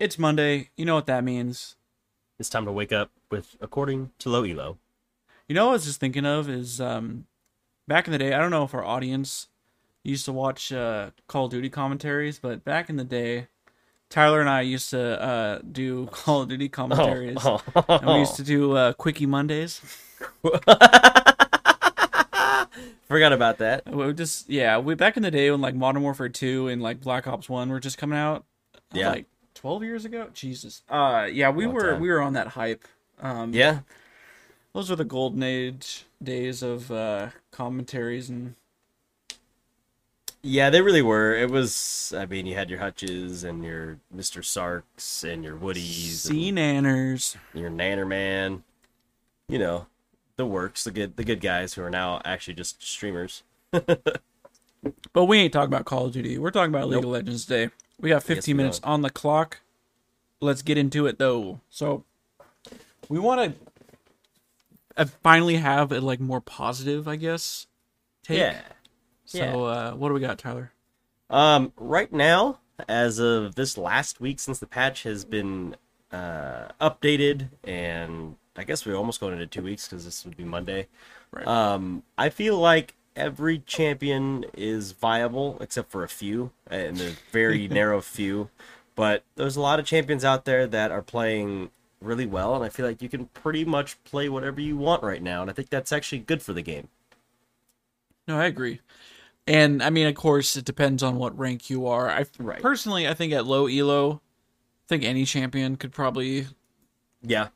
It's Monday. You know what that means. It's time to wake up with according to low elo. You know what I was just thinking of is um back in the day, I don't know if our audience used to watch uh Call of Duty commentaries, but back in the day, Tyler and I used to uh do Call of Duty commentaries. Oh. And we used to do uh Quickie Mondays. Forgot about that. We just yeah, we back in the day when like Modern Warfare 2 and like Black Ops 1 were just coming out. Yeah. Like 12 years ago? Jesus. Uh yeah, we Long were time. we were on that hype. Um Yeah. those were the golden age days of uh commentaries and Yeah, they really were. It was I mean, you had your Hutches and your Mr. Sarks and your Woodies SeaNanners. your Nanner Man. You know, the works, the good the good guys who are now actually just streamers. But we ain't talking about Call of Duty. We're talking about League of Legends today. We got 15 we minutes are. on the clock. Let's get into it though. So we want to finally have a like more positive, I guess. Take. Yeah. So uh, what do we got, Tyler? Um, right now, as of this last week, since the patch has been uh, updated, and I guess we're almost going into two weeks because this would be Monday. Right. Um, I feel like every champion is viable except for a few, and a very narrow few. But there's a lot of champions out there that are playing really well, and I feel like you can pretty much play whatever you want right now, and I think that's actually good for the game. No, I agree. And I mean, of course, it depends on what rank you are. I Right. personally, I think at low elo, I think any champion could probably Yeah,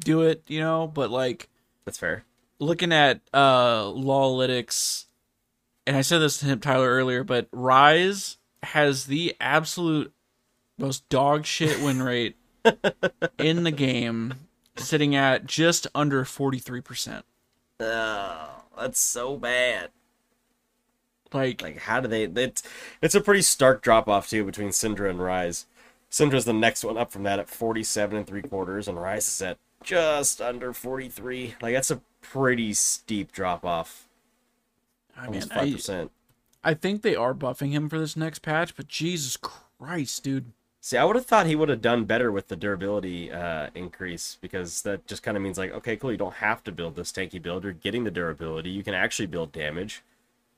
do it. You know, but like that's fair. Looking at uh LoLalytics, and I said this to him Tyler earlier, but Ryze has the absolute most dog shit win rate in the game, sitting at just under forty three percent. Oh, that's so bad. Like, Like, how do they? It's it's a pretty stark drop off too between Syndra and Ryze. Syndra's the next one up from that at forty seven and three quarters, and Ryze is at just under forty three. Like that's a pretty steep drop off, I mean, I, five percent. I think they are buffing him for this next patch, but Jesus Christ, dude. See, I would have thought he would have done better with the durability uh, increase because that just kind of means like, okay, cool, you don't have to build this tanky build. You're getting the durability. You can actually build damage,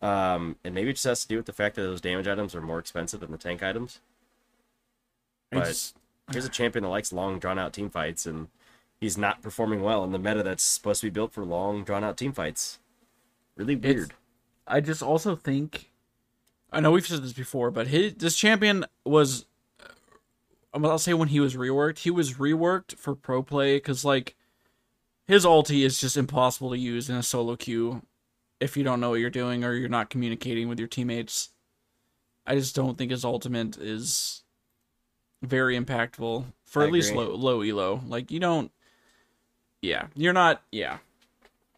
um, and maybe it just has to do with the fact that those damage items are more expensive than the tank items. But- just- here's a champion that likes long drawn out team fights and he's not performing well in the meta that's supposed to be built for long drawn out team fights really It's- weird I just also think I know we've said this before, but his this champion was uh, I'll say when he was reworked, he was reworked for pro play cuz like his ulti is just impossible to use in a solo queue if you don't know what you're doing or you're not communicating with your teammates. I just don't think his ultimate is very impactful for I at least agree. low low elo. Like you don't yeah, you're not yeah.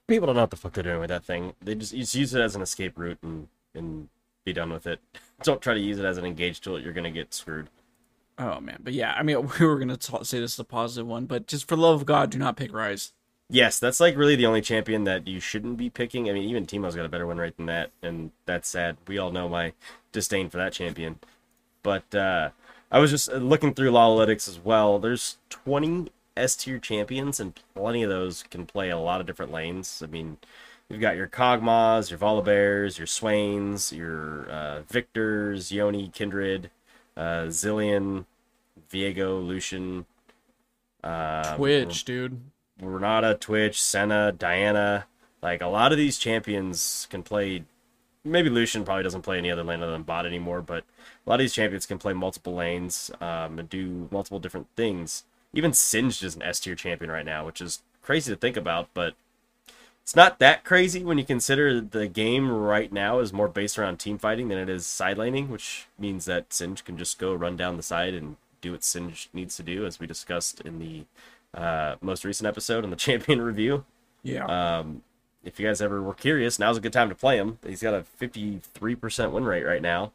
people don't know what the fuck they're doing with that thing. They just, just use it as an escape route and and be done with it. Don't try to use it as an engage tool. You're gonna get screwed. Oh man, but yeah, I mean, we were gonna t- say this is a positive one, but just for love of God, do not pick Ryze. yes that's like really the only champion that you shouldn't be picking. I mean even Teemo's got a better win rate than that and that's sad. We all know my disdain for that champion. But uh i was just looking through LoLalytics as well. There's 20 s tier champions and plenty of those can play a lot of different lanes i mean you've got your Kog'Maws your volibears your swains your uh, Viktors yoni kindred uh, Zilean viego lucian uh, Twitch, dude. Renata, Twitch, Senna, Diana. Like a lot of these champions can play. Maybe Lucian probably doesn't play any other lane other than bot anymore, but a lot of these champions can play multiple lanes um, and do multiple different things. Even Singed is an S tier champion right now, which is crazy to think about, but it's not that crazy when you consider the game right now is more based around team fighting than it is side laning, which means that Singed can just go run down the side and do what Singed needs to do, as we discussed in the uh, most recent episode in the champion review. Yeah. Um, if you guys ever were curious, now's a good time to play him. He's got a 53% win rate right now.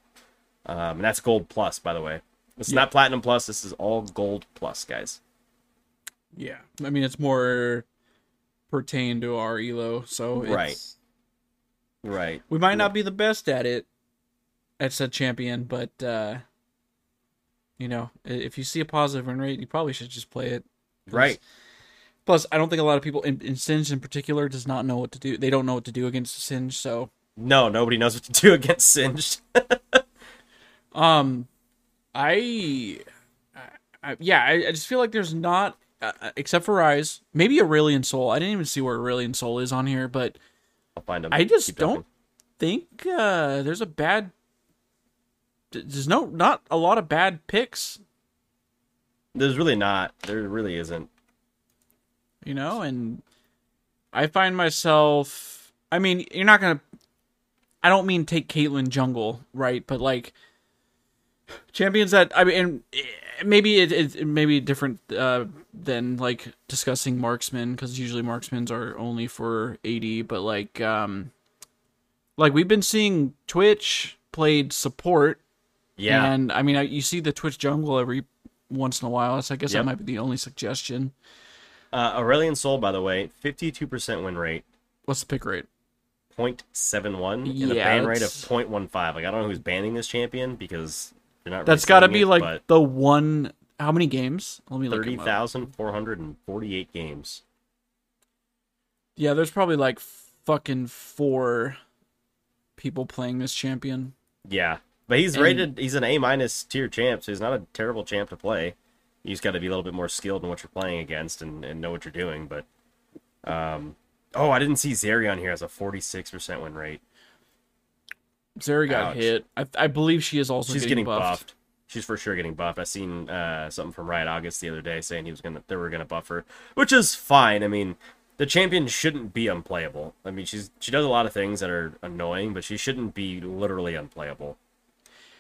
Um, and that's gold plus, by the way. It's Yeah. not platinum plus. This is all gold plus, guys. Yeah. I mean, it's more pertain to our elo, so it's, Right. Right. We might not be the best at it at said champion, but uh You know, if you see a positive win rate, you probably should just play it. 'Cause- Right. Plus, I don't think a lot of people, in, in Singe in particular, does not know what to do. They don't know what to do against Singe. So, No, nobody knows what to do against Singe. um, I, I yeah, I, I just feel like there's not, uh, uh, except for Ryze, maybe Aurelion Sol. I didn't even see where Aurelion Sol is on here, but I'll find them. I just Keep don't think uh, there's a bad. There's no not a lot of bad picks, There's really not. There really isn't. you know, and I find myself. I mean, you're not gonna. I don't mean take Caitlyn jungle, right? But like champions that I mean, eh, maybe it, it, it may be different uh, than like discussing marksmen because usually marksmans are only for AD. But like, um, like we've been seeing Twitch played support Yeah. And I mean, I, you see the Twitch jungle every once in a while. So I guess Yep. that might be the only suggestion. Uh, Aurelion Sol, by the way, 52% win rate, What's the pick rate? 0.71, and a Yeah, ban rate of that's- 0.15. Like, I don't know who's banning this champion because they're not really That's got to be it, like but the one. How many games? Let me look. up. 30,448 games. Yeah, there's probably like fucking four people playing this champion. Yeah. But he's And- rated, he's an A minus tier champ, so he's not a terrible champ to play. You just got to be a little bit more skilled in what you're playing against and, and know what you're doing. But, um, oh, I didn't see Zeri on here as a 46% win rate. Zeri got Ouch. hit. I, I believe she is also She's getting, getting buffed. buffed. She's for sure getting buffed. I seen uh, something from Riot August the other day saying he was gonna they were gonna buff her, which is fine. I mean, the champion shouldn't be unplayable. I mean, she's she does a lot of things that are annoying, but she shouldn't be literally unplayable.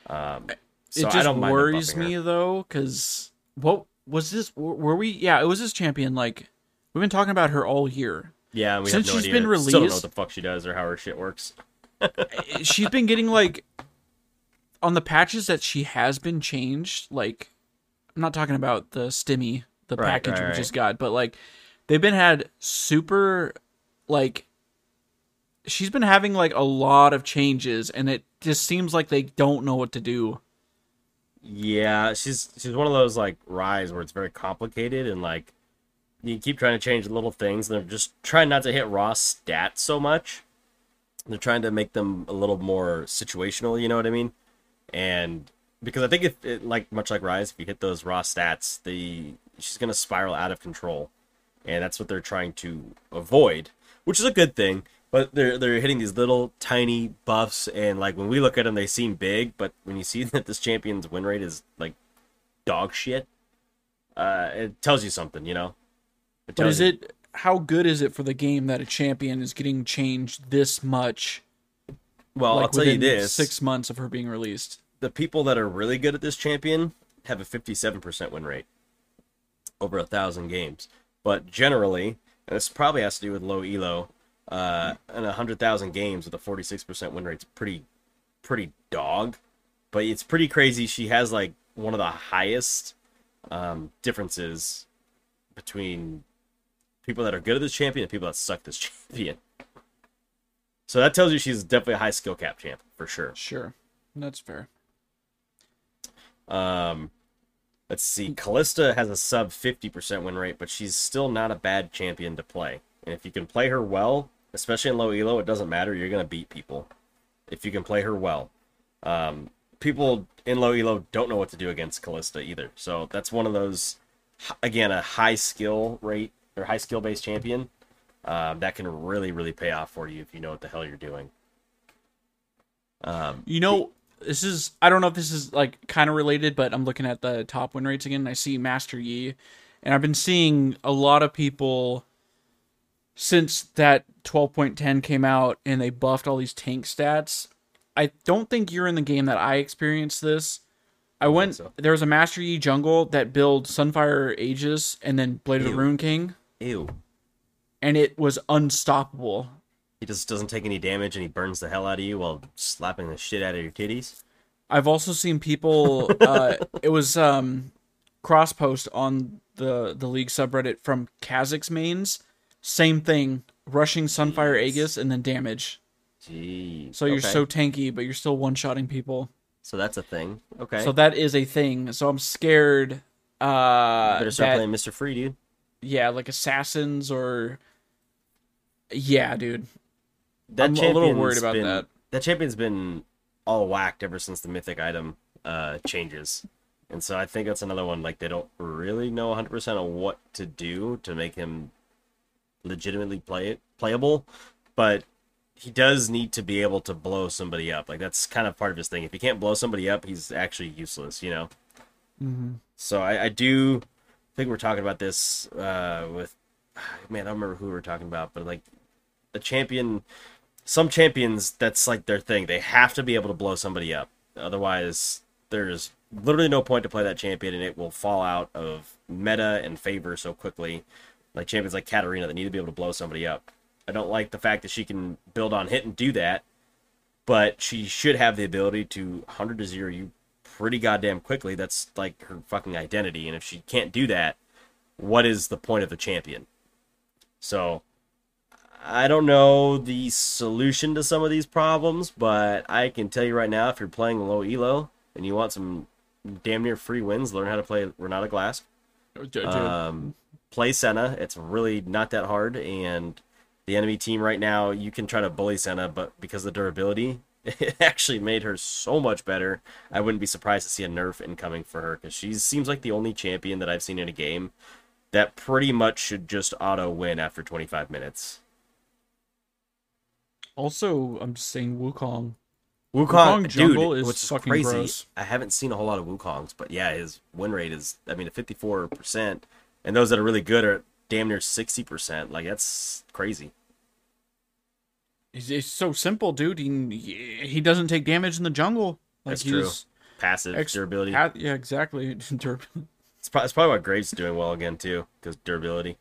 Um, so it I just don't mind them worries me though, because what was this? Were we? Yeah, it was this champion. Like we've been talking about her all year. Yeah, we Since have no she's idea. been Still don't know released- what the fuck she does or how her shit works. she's been getting like on the patches that she has been changed like i'm not talking about the stimmy the Right, package right, we right. just got but like they've been had super like she's been having like a lot of changes and it just seems like they don't know what to do Yeah, she's she's one of those like Ryze where it's very complicated and like you keep trying to change little things and they're just trying not to hit raw stats so much. They're trying to make them a little more situational, you know what I mean? And because I think if it, like much like Ryze, if you hit those raw stats, the she's gonna spiral out of control, and that's what they're trying to avoid, which is a good thing. But they're they're hitting these little tiny buffs, and like when we look at them, they seem big. But when you see that this champion's win rate is like dog shit, uh, it tells you something, you know. It but is you- it how good is it for the game that a champion is getting changed this much Well, like I'll tell you this: six months of her being released the people that are really good at this champion have a 57% win rate over a thousand games. But generally, and this probably has to do with low elo, uh, and a hundred thousand games with a 46% win rate's pretty, pretty dog. But it's pretty crazy. She has like one of the highest um, differences between people that are good at this champion and people that suck this champion. So that tells you she's definitely a high skill cap champ for sure. sure that's fair Um, let's see. Kalista has a sub 50% win rate, but she's still not a bad champion to play. And if you can play her well, especially in low elo, it doesn't matter. You're going to beat people if you can play her well. Um, people in low elo don't know what to do against Kalista either. So that's one of those, again, a high skill rate or high skill based champion um, that can really, really pay off for you if you know what the hell you're doing. Um, You know, this is I don't know if this is like kind of related, but I'm looking at the top win rates again. I see Master Yi, and I've been seeing a lot of people since that 12.10 came out and they buffed all these tank stats. I don't think you're in the game that I experienced this. I went so. there was a Master Yi jungle that built Sunfire Aegis and then Blade of the Ruined King, ew. and it was unstoppable. He just doesn't take any damage and he burns the hell out of you while slapping the shit out of your titties. I've also seen people. Uh, it was um, cross post on the the league subreddit from Kha'Zix mains. Same thing, rushing Sunfire Jeez. Aegis and then damage. Jeez. So you're Okay. so tanky, but you're still one shotting people. So that's a thing. Okay. So that is a thing. So I'm scared. Uh, better start that- playing Mr. Free, dude. yeah, like assassins or yeah, dude. That I'm a little worried about been- that. That champion's been all whacked ever since the mythic item uh, changes, and so I think that's another one. Like they don't really know 100 percent of what to do to make him legitimately play it playable, but he does need to be able to blow somebody up. Like that's kind of part of his thing. If he can't blow somebody up, he's actually useless. You know. Mm-hmm. So I, I do think we're talking about this uh, with man. I don't remember who we were talking about, but like a champion, some champions that's like their thing. They have to be able to blow somebody up. Otherwise, there's literally no point to play that champion, and it will fall out of meta and favor so quickly. Like champions like Katarina that need to be able to blow somebody up. I don't like the fact that she can build on hit and do that, but she should have the ability to 100 to 0 you pretty goddamn quickly. That's like her fucking identity. And if she can't do that, what is the point of the champion? So I don't know the solution to some of these problems, but I can tell you right now if you're playing low elo and you want some damn near free wins, learn how to play Renata Glasc. Um, play Senna. It's really not that hard, and the enemy team right now, you can try to bully Senna, but because of the durability, it actually made her so much better. I wouldn't be surprised to see a nerf incoming for her because she seems like the only champion that I've seen in a game that pretty much should just auto win after 25 minutes. Also, I'm just saying Wukong. Wukong, Wukong dude, jungle is which is fucking crazy. gross. I haven't seen a whole lot of Wukongs, but yeah, his win rate is, I mean, at 54%, and those that are really good are damn near 60%. Like, that's crazy. It's, it's so simple, dude. He he doesn't take damage in the jungle. Like That's true. Passive ex- durability. ha- yeah, exactly. It's, pro- it's probably why Graves is doing well again, too, because durability.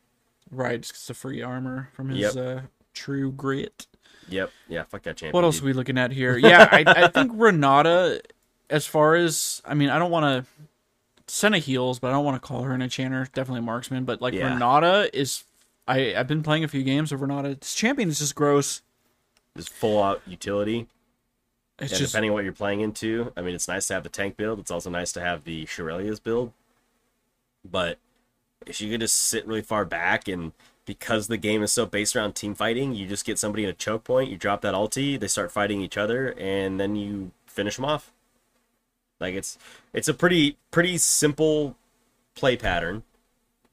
right, just the free armor from his Yep. uh, true grit. Yep. Yeah, fuck that champion. What else dude. are we looking at here? Yeah, I, I think Renata, as far as I mean, I don't want to Senna heals, but I don't want to call her an enchanter. Definitely a marksman, but like Yeah. Renata is. I I've been playing a few games of Renata. This champion is just gross. Just full out utility. It's and just depending on what you're playing into, I mean, it's nice to have the tank build. It's also nice to have the Shurelya's build. But if you could just sit really far back and because the game is so based around team fighting, you just get somebody in a choke point, you drop that ulti, they start fighting each other, and then you finish them off. Like it's it's a pretty pretty simple play pattern.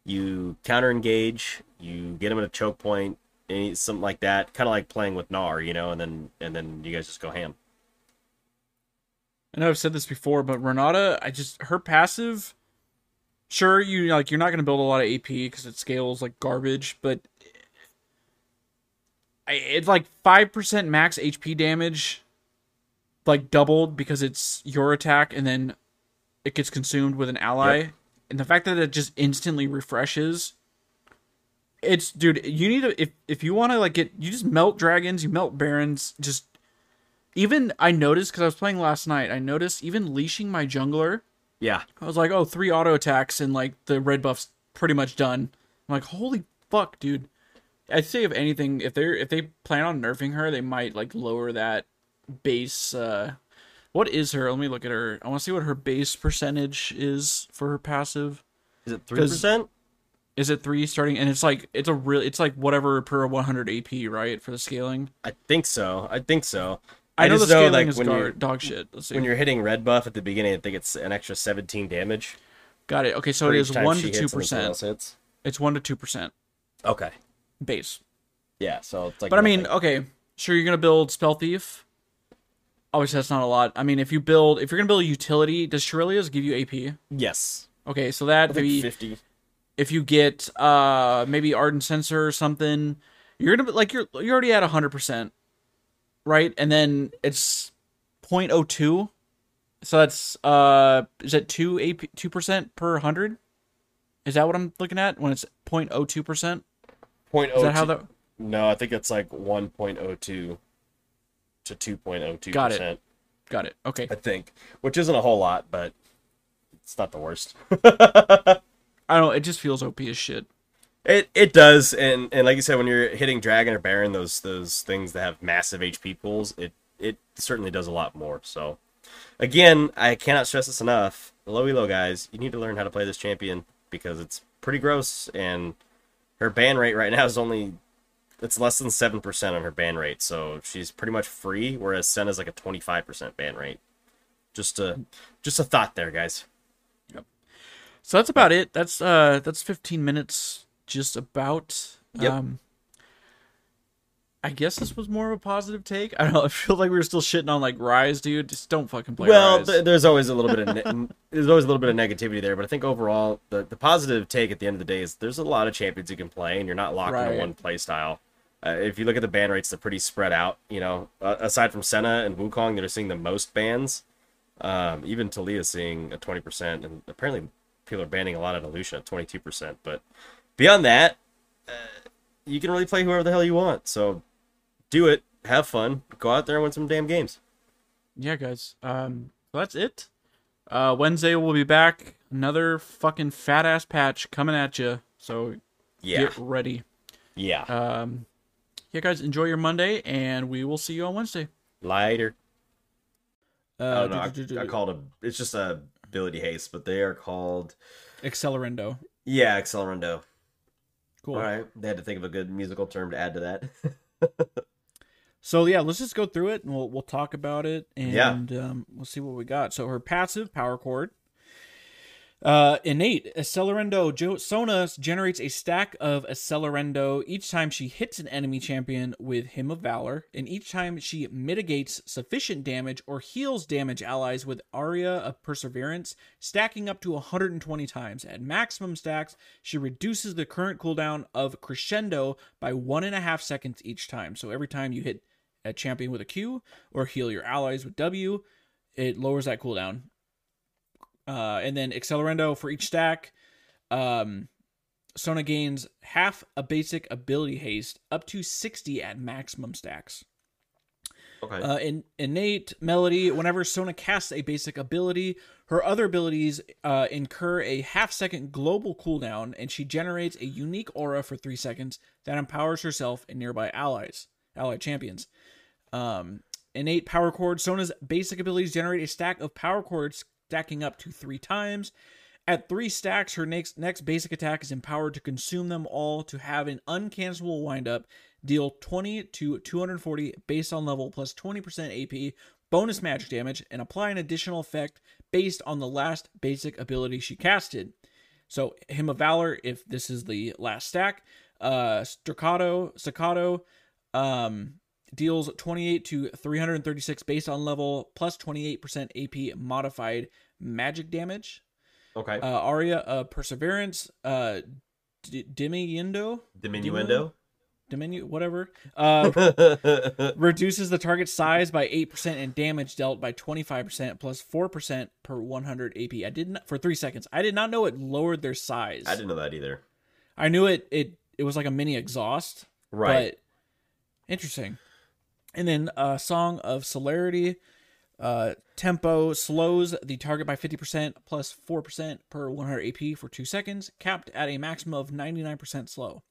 You counter engage, you get them at a choke point, any something like that, kind of like playing with Gnar, you know, and then and then you guys just go ham. I know I've said this before, but Renata, I just her passive. Sure, you like you're not going to build a lot of AP because it scales like garbage, but it's like five percent max HP damage, like doubled because it's your attack, and then it gets consumed with an ally, Yep. and the fact that it just instantly refreshes. It's dude, you need to if if you want to like get you just melt dragons, you melt barons, just even I noticed because I was playing last night. I noticed even leashing my jungler. Yeah, I was like, oh, three auto attacks and like the red buff's pretty much done. I'm like, holy fuck, dude. I'd say if anything, if they're if they plan on nerfing her, they might like lower that base. uh What is her? Let me look at her. I want to see what her base percentage is for her passive. is it three percent? Is it three starting? And it's like it's a real. It's like whatever per 100 AP, right, for the scaling. I think so. I think so. I, know the just know, like, is when dog shit. Let's see. When you're hitting red buff at the beginning, I think it's an extra 17 damage. Got it. Okay, so it is one to two percent. It's one to two percent Okay. base. Yeah. So it's like. But I mean, okay, sure you're gonna build spell thief. Obviously, that's not a lot. I mean, if you build, if you're gonna build a utility, does Shurelya's give you AP? yes. Okay, so that maybe 50. if you get uh maybe Ardent Censer or something, you're gonna like you're you're already at hundred percent, right? And then it's 0.02. so that's uh is that two AP two percent per hundred? Is that what I'm looking at when it's 0.02 percent? Point Is that how that? No, I think it's like 1.02 to 2.02 Got it. Got it. Okay. I think, which isn't a whole lot, but it's not the worst. I don't know. It just feels OP as shit. It it does, and and like you said, when you're hitting dragon or baron, those those things that have massive HP pools, it it certainly does a lot more. So, again, I cannot stress this enough. Low elo guys, you need to learn how to play this champion because it's pretty gross, and her ban rate right now is only it's less than seven percent on her ban rate, so she's pretty much free. Whereas Senna's like a twenty five percent ban rate. Just a just a thought there, guys. Yep. So that's about it. That's uh that's 15 minutes just about. Yep. Um I guess this was more of a positive take. I don't know. I feel like we were still shitting on like Ryze, dude. Just don't fucking play well, Ryze. th- there's always a little bit of ne- there's always a little bit of negativity there, but I think overall the, the positive take at the end of the day is there's a lot of champions you can play, and you're not locked Right. into one play style. Uh, if you look at the ban rates, they're pretty spread out. You know, uh, aside from Senna and Wukong, that are seeing the most bans. Um, even Taliyah's seeing a 20%, and apparently people are banning a lot of Lucian at 22%. But beyond that, uh, you can really play whoever the hell you want. So do it, have fun, go out there and win some damn games. yeah, guys. Um so that's it. Uh Wednesday we'll be back. Another fucking fat ass patch coming at you. So Yeah, get ready. yeah. Um yeah, guys, enjoy your Monday and we will see you on Wednesday. Lighter. Uh, I do- do- do- I, I called them. It's just a ability haste, but they are called. Accelerando. Yeah, Accelerando. Cool. All right, they had to think of a good musical term to add to that. So yeah, let's just go through it and we'll we'll talk about it and Yeah. um, we'll see what we got. So her passive power chord. Uh, innate Accelerando jo- Sona generates a stack of Accelerando each time she hits an enemy champion with Hymn of Valor, and each time she mitigates sufficient damage or heals damage allies with Aria of Perseverance, stacking up to 120 times. At maximum stacks, she reduces the current cooldown of Crescendo by one and a half seconds each time. So every time you hit a champion with a Q or heal your allies with W, it lowers that cooldown. Uh, and then Accelerando for each stack. Um, Sona gains half a basic ability haste up to 60 at maximum stacks. Okay. Uh, in innate melody, whenever Sona casts a basic ability, her other abilities uh, incur a half second global cooldown, and she generates a unique aura for three seconds that empowers herself and nearby allies, allied champions. Um, innate power chord. Sona's basic abilities generate a stack of power chords stacking up to three times. At three stacks, her next next basic attack is empowered to consume them all to have an uncancelable windup, deal 20 to 240 based on level plus 20% AP bonus magic damage, and apply an additional effect based on the last basic ability she casted. So Hymn of Valor, if this is the last stack, uh Staccato, Staccato, um deals 28 to 336 based on level plus 28% AP modified magic damage. okay. Uh, Aria of Perseverance, uh, D- Diminuendo, Diminuendo. Diminu, whatever, uh, reduces the target size by 8% and damage dealt by 25% plus 4% per 100 AP. I didn't for 3 seconds. I did not know it lowered their size. I didn't know that either. I knew it it it was like a mini exhaust. Right. But interesting. And then uh Song of Celerity uh tempo slows the target by 50% plus 4% per 100 AP for 2 seconds, capped at a maximum of 99% slow.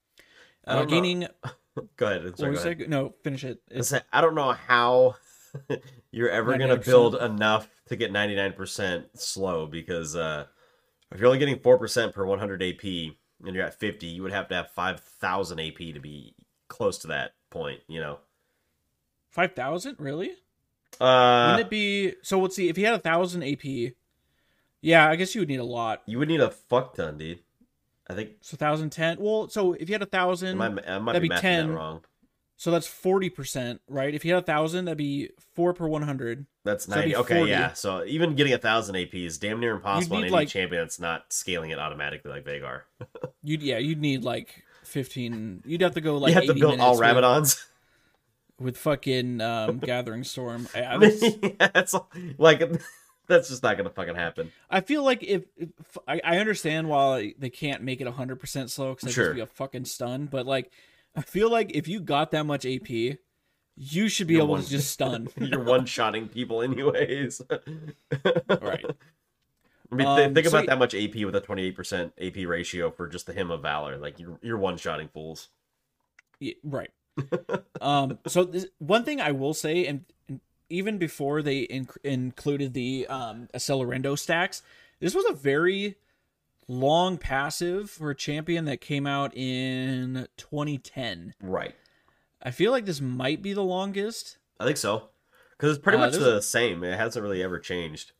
Uh, gaining Go ahead. Sorry, go ahead. No, finish it. I don't know how you're ever gonna build enough to get 99% slow because uh, if you're only getting four percent per 100 AP and you're at 50, you would have to have 5,000 AP to be close to that point. You know. 5000, really? Uh, Wouldn't it be So let's see if he had a 1000 AP. Yeah, I guess you would need a lot. you would need a fuck ton, dude. I think So 1010. Well, so if you had a 1000 I might, I might that'd be be mathing 10. that wrong. So that's forty percent, right? If you had a thousand, that'd be four per one hundred. That's So that'd 90. be Okay, 40. yeah. So even getting a thousand AP is damn near impossible on need, any like- champion that's not scaling it automatically like Veigar. You'd yeah, you'd need like fifteen. You'd have to go like you have to 80 build all with- Rabadons. With, fucking um, Gathering Storm. I, that's- yeah, it's like that's just not gonna fucking happen. I feel like if, if I, I understand why they can't make it hundred percent slow because Sure. just be a fucking stun, but like I feel like if you got that much AP, you should be You're able one- to just stun. You're one shotting people anyways. right. I mean, Um, th- think so- about that much AP with a 28% AP ratio for just the hymn of valor. Like you're you're one shotting fools. Yeah, right. Um. So this, one thing I will say, and, and even before they inc- included the um Accelerando stacks, this was a very long passive for a champion that came out in 2010. Right. I feel like this might be the longest. I think so. Because it's pretty Uh, much the same. It hasn't really ever changed.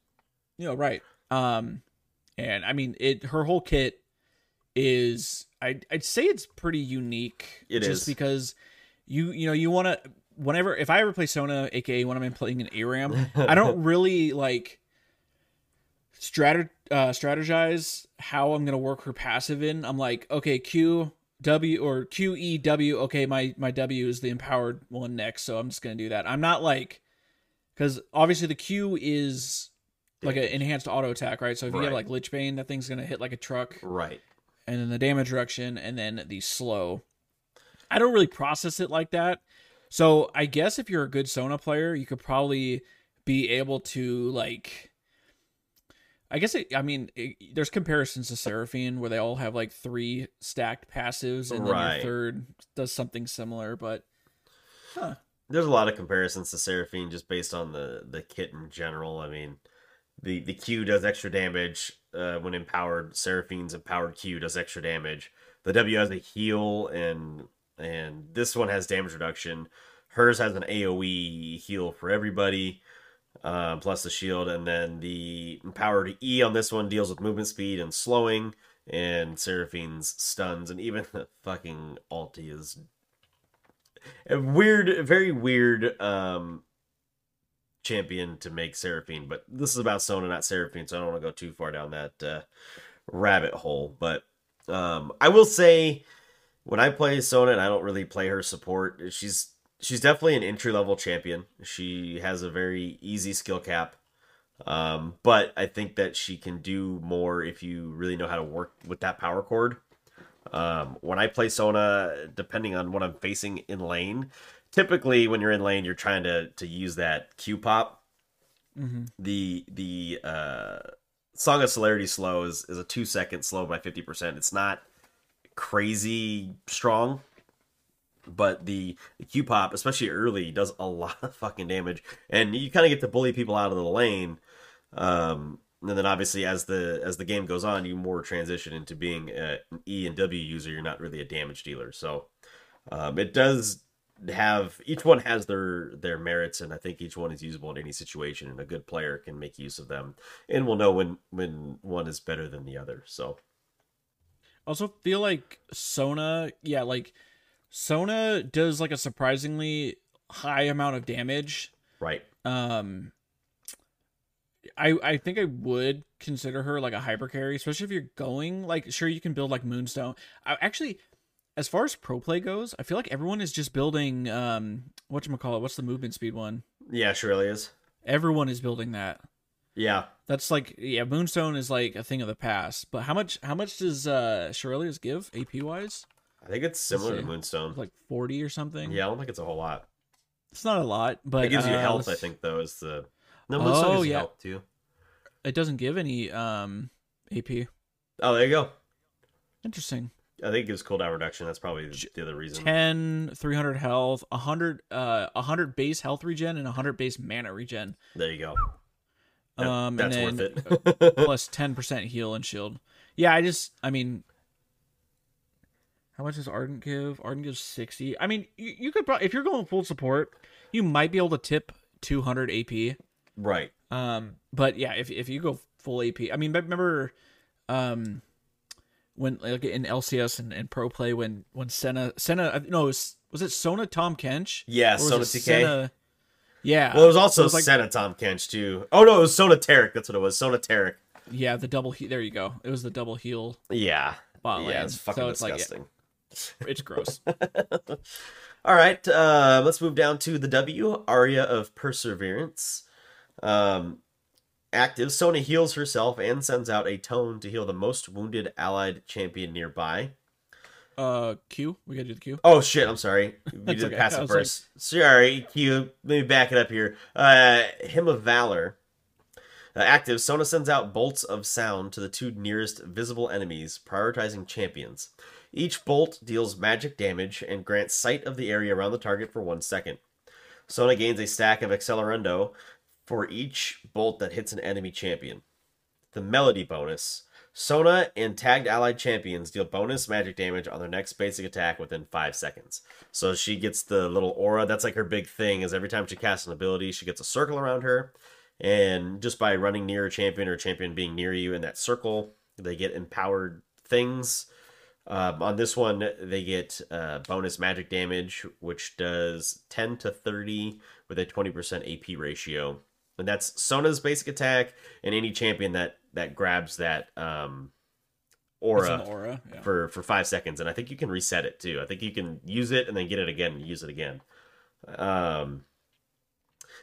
You know, right. Um and I mean it her whole kit is I I'd say it's pretty unique It just is. because you you know you want to whenever if I ever play Sona aka when I'm playing an ARAM, I don't really like strat uh strategize how I'm going to work her passive in. I'm like, okay, Q W or Q E W, okay, my my W is the empowered one next, so I'm just going to do that. I'm not like cuz obviously the Q is like an enhanced auto attack, right? So if you have like Lich Bane, that thing's gonna hit like a truck, Right. and then the damage reduction, and then the slow. I don't really process it like that. So I guess if you're a good Sona player, you could probably be able to like. I guess it, I mean it, there's comparisons to Seraphine where they all have like three stacked passives, and then Right. your third does something similar. But There's a lot of comparisons to Seraphine just based on the the kit in general. I mean, the the Q does extra damage uh, when empowered. Seraphine's empowered Q does extra damage. The W has a heal and and this one has damage reduction. Hers has an AOE heal for everybody, uh, plus the shield, and then the empowered E on this one deals with movement speed and slowing, and Seraphine's stuns, and even the fucking ulti is a weird, very weird um champion to make Seraphine, but this is about Sona, not Seraphine, so I don't want to go too far down that uh, rabbit hole. But um, I will say, when I play Sona, and I don't really play her support, she's she's definitely an entry level champion. She has a very easy skill cap. Um, but I think that she can do more if you really know how to work with that power chord. Um, when I play Sona, depending on what I'm facing in lane, typically when you're in lane, you're trying to to use that Q pop. Mhm. The the uh, Song of Celerity slow is, is a two second slow by fifty percent. It's not crazy strong, but the, Q pop, especially early, does a lot of fucking damage, and you kind of get to bully people out of the lane. Um, and then obviously as the as the game goes on, you more transition into being an E and W user. You're not really a damage dealer, so um, it does have each one has their their merits, and I think each one is usable in any situation, and a good player can make use of them, and will know when when one is better than the other. So also feel like Sona, yeah, like Sona does like a surprisingly high amount of damage. right, Um I I think I would consider her like a hyper carry, especially if you're going like sure you can build like Moonstone. I actually as far as pro play goes, I feel like everyone is just building um whatchamacallit, what's the movement speed one? yeah, surely is. Everyone is building that. Yeah, That's like yeah, Moonstone is like a thing of the past. But how much how much does uh Shurelya's give AP wise? I think it's similar to. Moonstone. Like forty or something? Yeah, I don't think it's a whole lot. It's not a lot, but It gives you uh, health, I let's- think, though, is the no Moonstone Oh, gives yeah. health too. It doesn't give any um AP. Oh, there you go. Interesting. I think it gives cooldown reduction. That's probably the, the other reason. 10 300 health 100 uh 100 base health regen and 100 base mana regen There you go. Um that's and then worth it. plus 10% heal and shield yeah i just i mean how much does ardent give ardent gives 60 i mean you, you could probably if you're going full support you might be able to tip 200 ap right. um but yeah if, if you go full ap i mean remember um when like in lcs and, and pro play when when senna senna no it was, was it sona Tahm Kench Yeah, Sona TK. Senna- yeah Well, it was also it was like- Kench too. Oh no, it was Sona Taric. That's what it was. Sona Taric. yeah the double he- there you go it was the double heal Yeah. bot yeah, it's fucking so it's like disgusting. it's gross All right, uh, let's move down to the W, Aria of Perseverance. Um, active, Sona heals herself and sends out a tone to heal the most wounded allied champion nearby. Uh q we gotta do the q Oh shit, I'm sorry. We did okay. pass I it like- first. Sorry, Q. Let me back it up here. Uh, Hymn of Valor. Uh, active, Sona sends out bolts of sound to the two nearest visible enemies, prioritizing champions. Each bolt deals magic damage and grants sight of the area around the target for one second. Sona gains a stack of Accelerando for each bolt that hits an enemy champion. The Melody bonus. Sona and tagged allied champions deal bonus magic damage on their next basic attack within 5 seconds. So she gets the little aura. That's like her big thing is every time she casts an ability, she gets a circle around her. And just by running near a champion or a champion being near you in that circle, they get empowered things. Um, on this one, they get uh, bonus magic damage, which does 10 to 30 with a 20% AP ratio. And that's Sona's basic attack and any champion that that grabs that um, aura, aura yeah. for for five seconds. And I think you can reset it too. I think you can use it and then get it again and use it again. Um,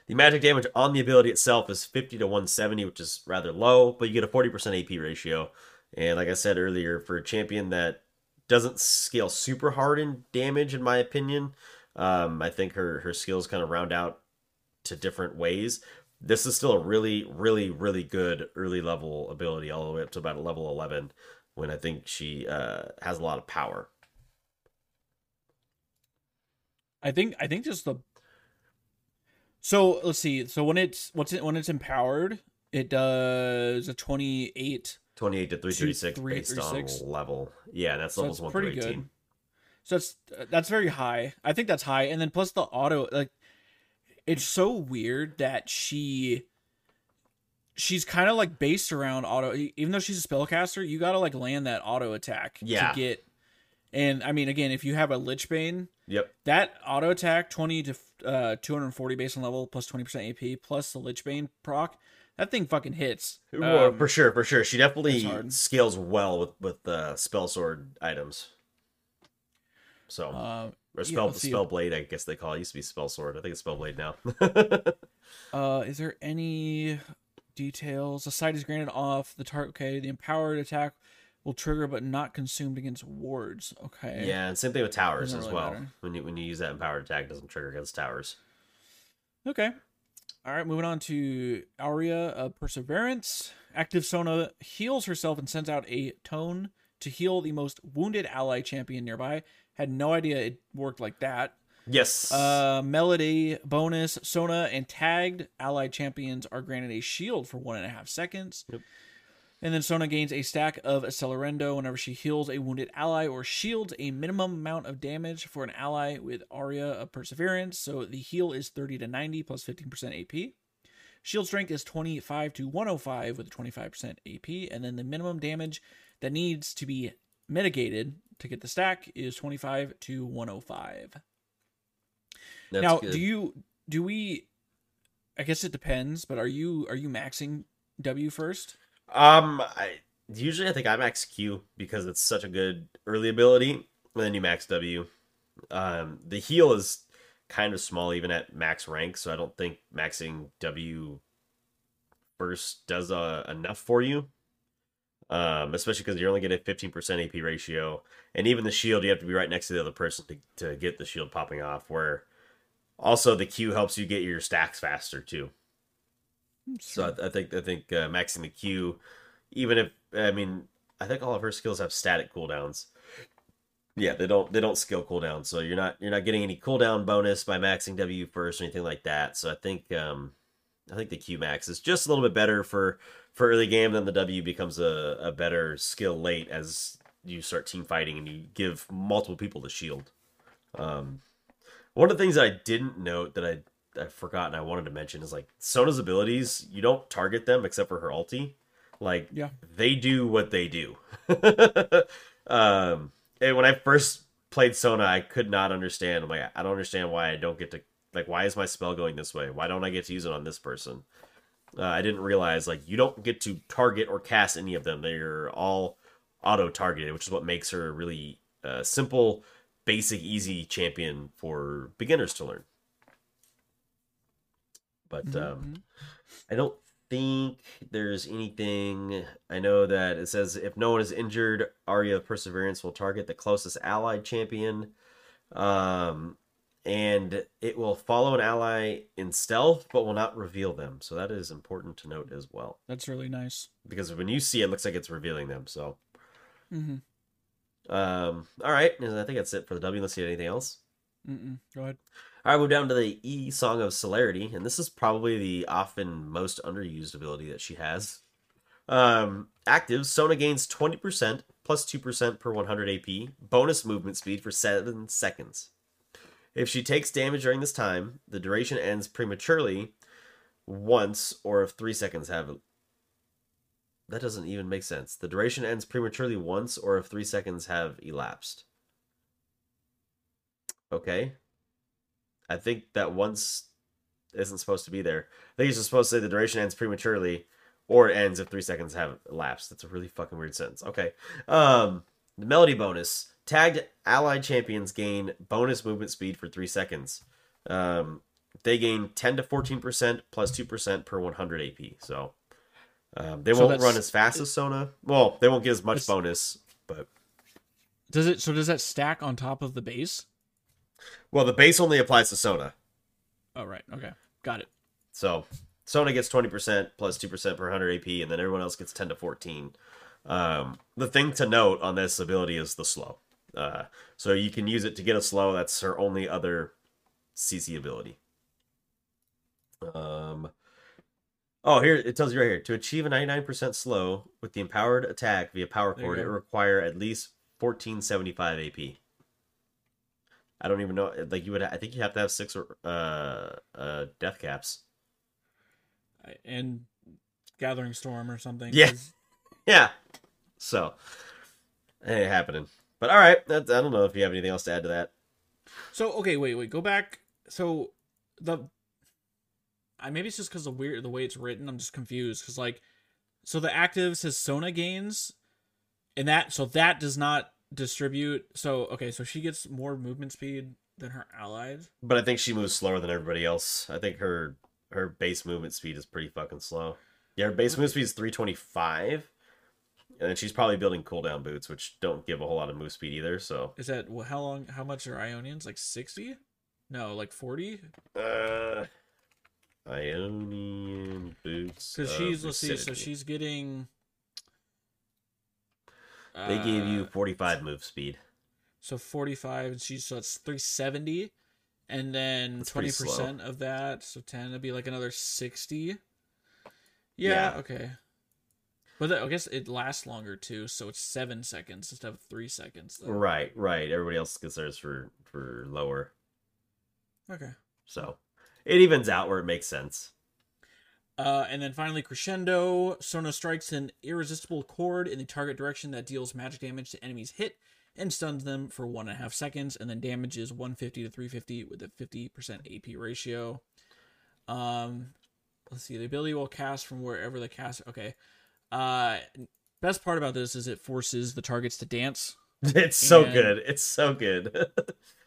the magic damage on the ability itself is 50 to 170, which is rather low, but you get a 40% AP ratio. And like I said earlier, for a champion that doesn't scale super hard in damage, in my opinion, um, I think her her skills kind of round out to different ways this is still a really, really, really good early level ability, all the way up to about level 11, when I think she uh, has a lot of power. I think I think just the so let's see. So when it's what's it when it's empowered, it does a twenty eight. 28 to 336 based on level. Yeah, that's so levels 1 through 18. Good. So that's that's very high. I think that's high. And then plus the auto like it's so weird that she she's kind of like based around auto even though she's a spellcaster you gotta like land that auto attack yeah. to get and i mean again if you have a lichbane yep. that auto attack 20 to uh 240 base on level plus 20% ap plus the lichbane proc that thing fucking hits. Um, for sure for sure. She definitely scales well with with uh spell sword items. So. Uh, or spell yeah, spell blade, I guess they call it. it. Used to be spell sword. I think it's spell blade now. uh, is there any details? The sight is granted off the target. Okay, the empowered attack will trigger, but not consumed against wards. Okay. Yeah, and same thing with towers as really well. Matter. When you when you use that empowered attack, doesn't trigger against towers. Okay. All right, moving on to Aria of Perseverance. Active Sona heals herself and sends out a tone to heal the most wounded ally champion nearby. Had no idea it worked like that. Yes. Uh, Melody bonus Sona and tagged allied champions are granted a shield for one and a half seconds. Yep. And then Sona gains a stack of Accelerando whenever she heals a wounded ally or shields a minimum amount of damage for an ally with Aria of Perseverance. So the heal is 30 to 90 plus 15% AP. Shield strength is 25 to 105 with 25% AP. And then the minimum damage that needs to be mitigated to get the stack is 25 to 105. That's now, good. do you do we I guess it depends, but are you are you maxing W first? Um I usually I think I max Q because it's such a good early ability, and then you max W. Um the heal is kind of small even at max rank, so I don't think maxing W first does uh, enough for you um, especially because you're only getting a 15% AP ratio. And even the shield, you have to be right next to the other person to, to get the shield popping off. Where also the Q helps you get your stacks faster too. So I, I, think I think uh, maxing the Q, even if I mean I think all of her skills have static cooldowns. Yeah, they don't they don't skill cooldown, so you're not you're not getting any cooldown bonus by maxing W first or anything like that. So I think um I think the Q max is just a little bit better for for early game, then the W becomes a, a better skill late as you start team fighting and you give multiple people the shield. Um, one of the things I didn't note that I I forgot and I wanted to mention is like Sona's abilities. You don't target them except for her ulti. Like yeah, they do what they do. um, and when I first played Sona, I could not understand. I'm like, I don't understand why I don't get to like. Why is my spell going this way? Why don't I get to use it on this person? Uh, I didn't realize like you don't get to target or cast any of them. They're all auto targeted, which is what makes her a really uh, simple, basic, easy champion for beginners to learn. But mm-hmm. um, mm-hmm. I don't think there's anything. I know that it says if no one is injured, of Perseverance will target the closest allied champion. Um, and it will follow an ally in stealth but will not reveal them so that is important to note as well that's really nice because when you see it, it looks like it's revealing them so mm-hmm. um all right i think that's it for the w let's see anything else Mm-mm. go ahead All right, we're down to the E Song of Celerity, and this is probably the often most underused ability that she has. Um, active, Sona gains 20% plus 2% per 100 AP, bonus movement speed for 7 seconds. If she takes damage during this time, the duration ends prematurely once or if 3 seconds have. That doesn't even make sense. The duration ends prematurely once or if 3 seconds have elapsed. Okay. I think that once isn't supposed to be there. I think it's supposed to say the duration ends prematurely or it ends if three seconds have elapsed. That's a really fucking weird sentence. Okay. Um, the melody bonus. Tagged allied champions gain bonus movement speed for three seconds. Um, they gain 10 to 14% plus 2% per 100 AP. So um, they So won't run as fast as Sona. Well, they won't get as much bonus, but. Does it? So does that stack on top of the base? Well, the base only applies to Sona. Oh right. Okay. Got it. So Sona gets 20% plus 2% per 100 AP, and then everyone else gets 10 to 14. Um, the thing to note on this ability is the slow. Uh, so you can use it to get a slow. That's her only other CC ability. Um, oh, here it tells you right here to achieve a 99% slow with the empowered attack via power chord, it require at least 1475 AP. I don't even know. Like you would, I think you have to have six or uh, uh, death caps. And Gathering Storm or something. Yeah. Yeah. So, it ain't happening. But all right, that, I don't know if you have anything else to add to that. So okay, wait, wait, go back. So the, I maybe it's just because the weird the way it's written. I'm just confused because like, so the active says Sona gains, and that so that does not distribute. So okay, so she gets more movement speed than her allies. But I think she moves slower than everybody else. I think her her base movement speed is pretty fucking slow. Yeah, her base movement speed is 325. And then she's probably building cooldown boots, which don't give a whole lot of move speed either. So, Is that how long? How much are Ionians? Like sixty? No, like forty. uh, Ionian boots. Because she's let's see. So she's getting. They gave you uh, 45 move speed. So 45 and she's so it's 370 and then That's 20% of that so 10 would be like another 60. Yeah, Yeah. okay. But I guess it lasts longer too, so it's 7 seconds instead of 3 seconds. Though. Right, right. Everybody else gets theirs for for lower. Okay. So, it evens out where it makes sense. Uh, and then finally, Crescendo. Sona strikes an irresistible chord in the target direction that deals magic damage to enemies hit and stuns them for one and a half seconds, and then damages 150 to 350 with a 50% AP ratio. Um, let's see. The ability will cast from wherever the cast. Okay. Uh, best part about this is it forces the targets to dance. It's so good. It's so good.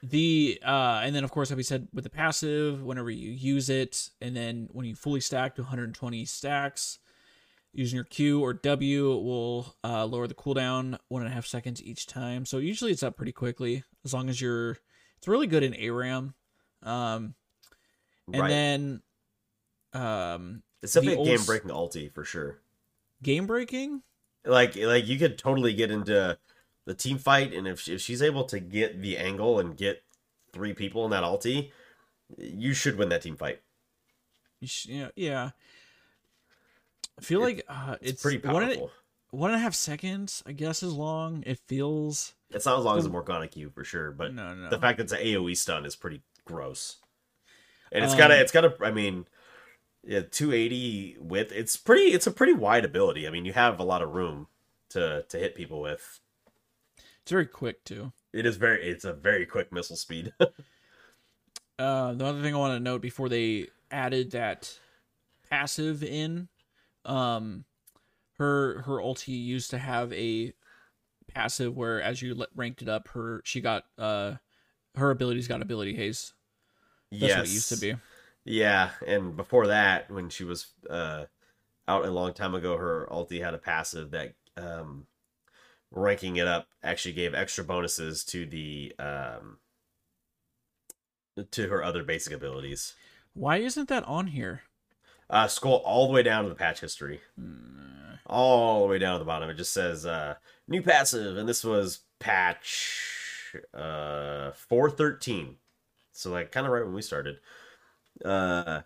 The uh, and then of course, like we said, with the passive, whenever you use it, and then when you fully stack to 120 stacks, using your Q or W it will uh, lower the cooldown one and a half seconds each time. So usually it's up pretty quickly as long as you're. It's really good in ARAM. Um, and right. then um, it's definitely the a game breaking ulti for sure. Game breaking. Like like you could totally get into the team fight, and if if she's able to get the angle and get three people in that ulti, you should win that team fight. You sh- yeah, yeah. I feel It- like uh, It's, it's, pretty one and, powerful. one and a half seconds. I guess is long. It feels. It's not as long as a Morgana Q for sure, but no, no. the fact that it's an AOE stun is pretty gross. And it's Um, got a, it's got a, I mean, yeah, 280 width. It's pretty, it's a pretty wide ability. I mean, you have a lot of room to to hit people with. It's very quick too. It is very, it's a very quick missile speed. Uh, the other thing I want to note before they added that passive in, um, her her ulti used to have a passive where as you ranked it up, her she got uh her abilities got ability haste. That's yes, what it used to be. Yeah, and before that, when she was uh, out a long time ago, her ulti had a passive that um, ranking it up actually gave extra bonuses to the um, to her other basic abilities. Why isn't that on here? Uh, scroll all the way down to the patch history, all the way down to the bottom. It just says uh, new passive, and this was patch uh, four thirteen. So like kind of right when we started. Uh,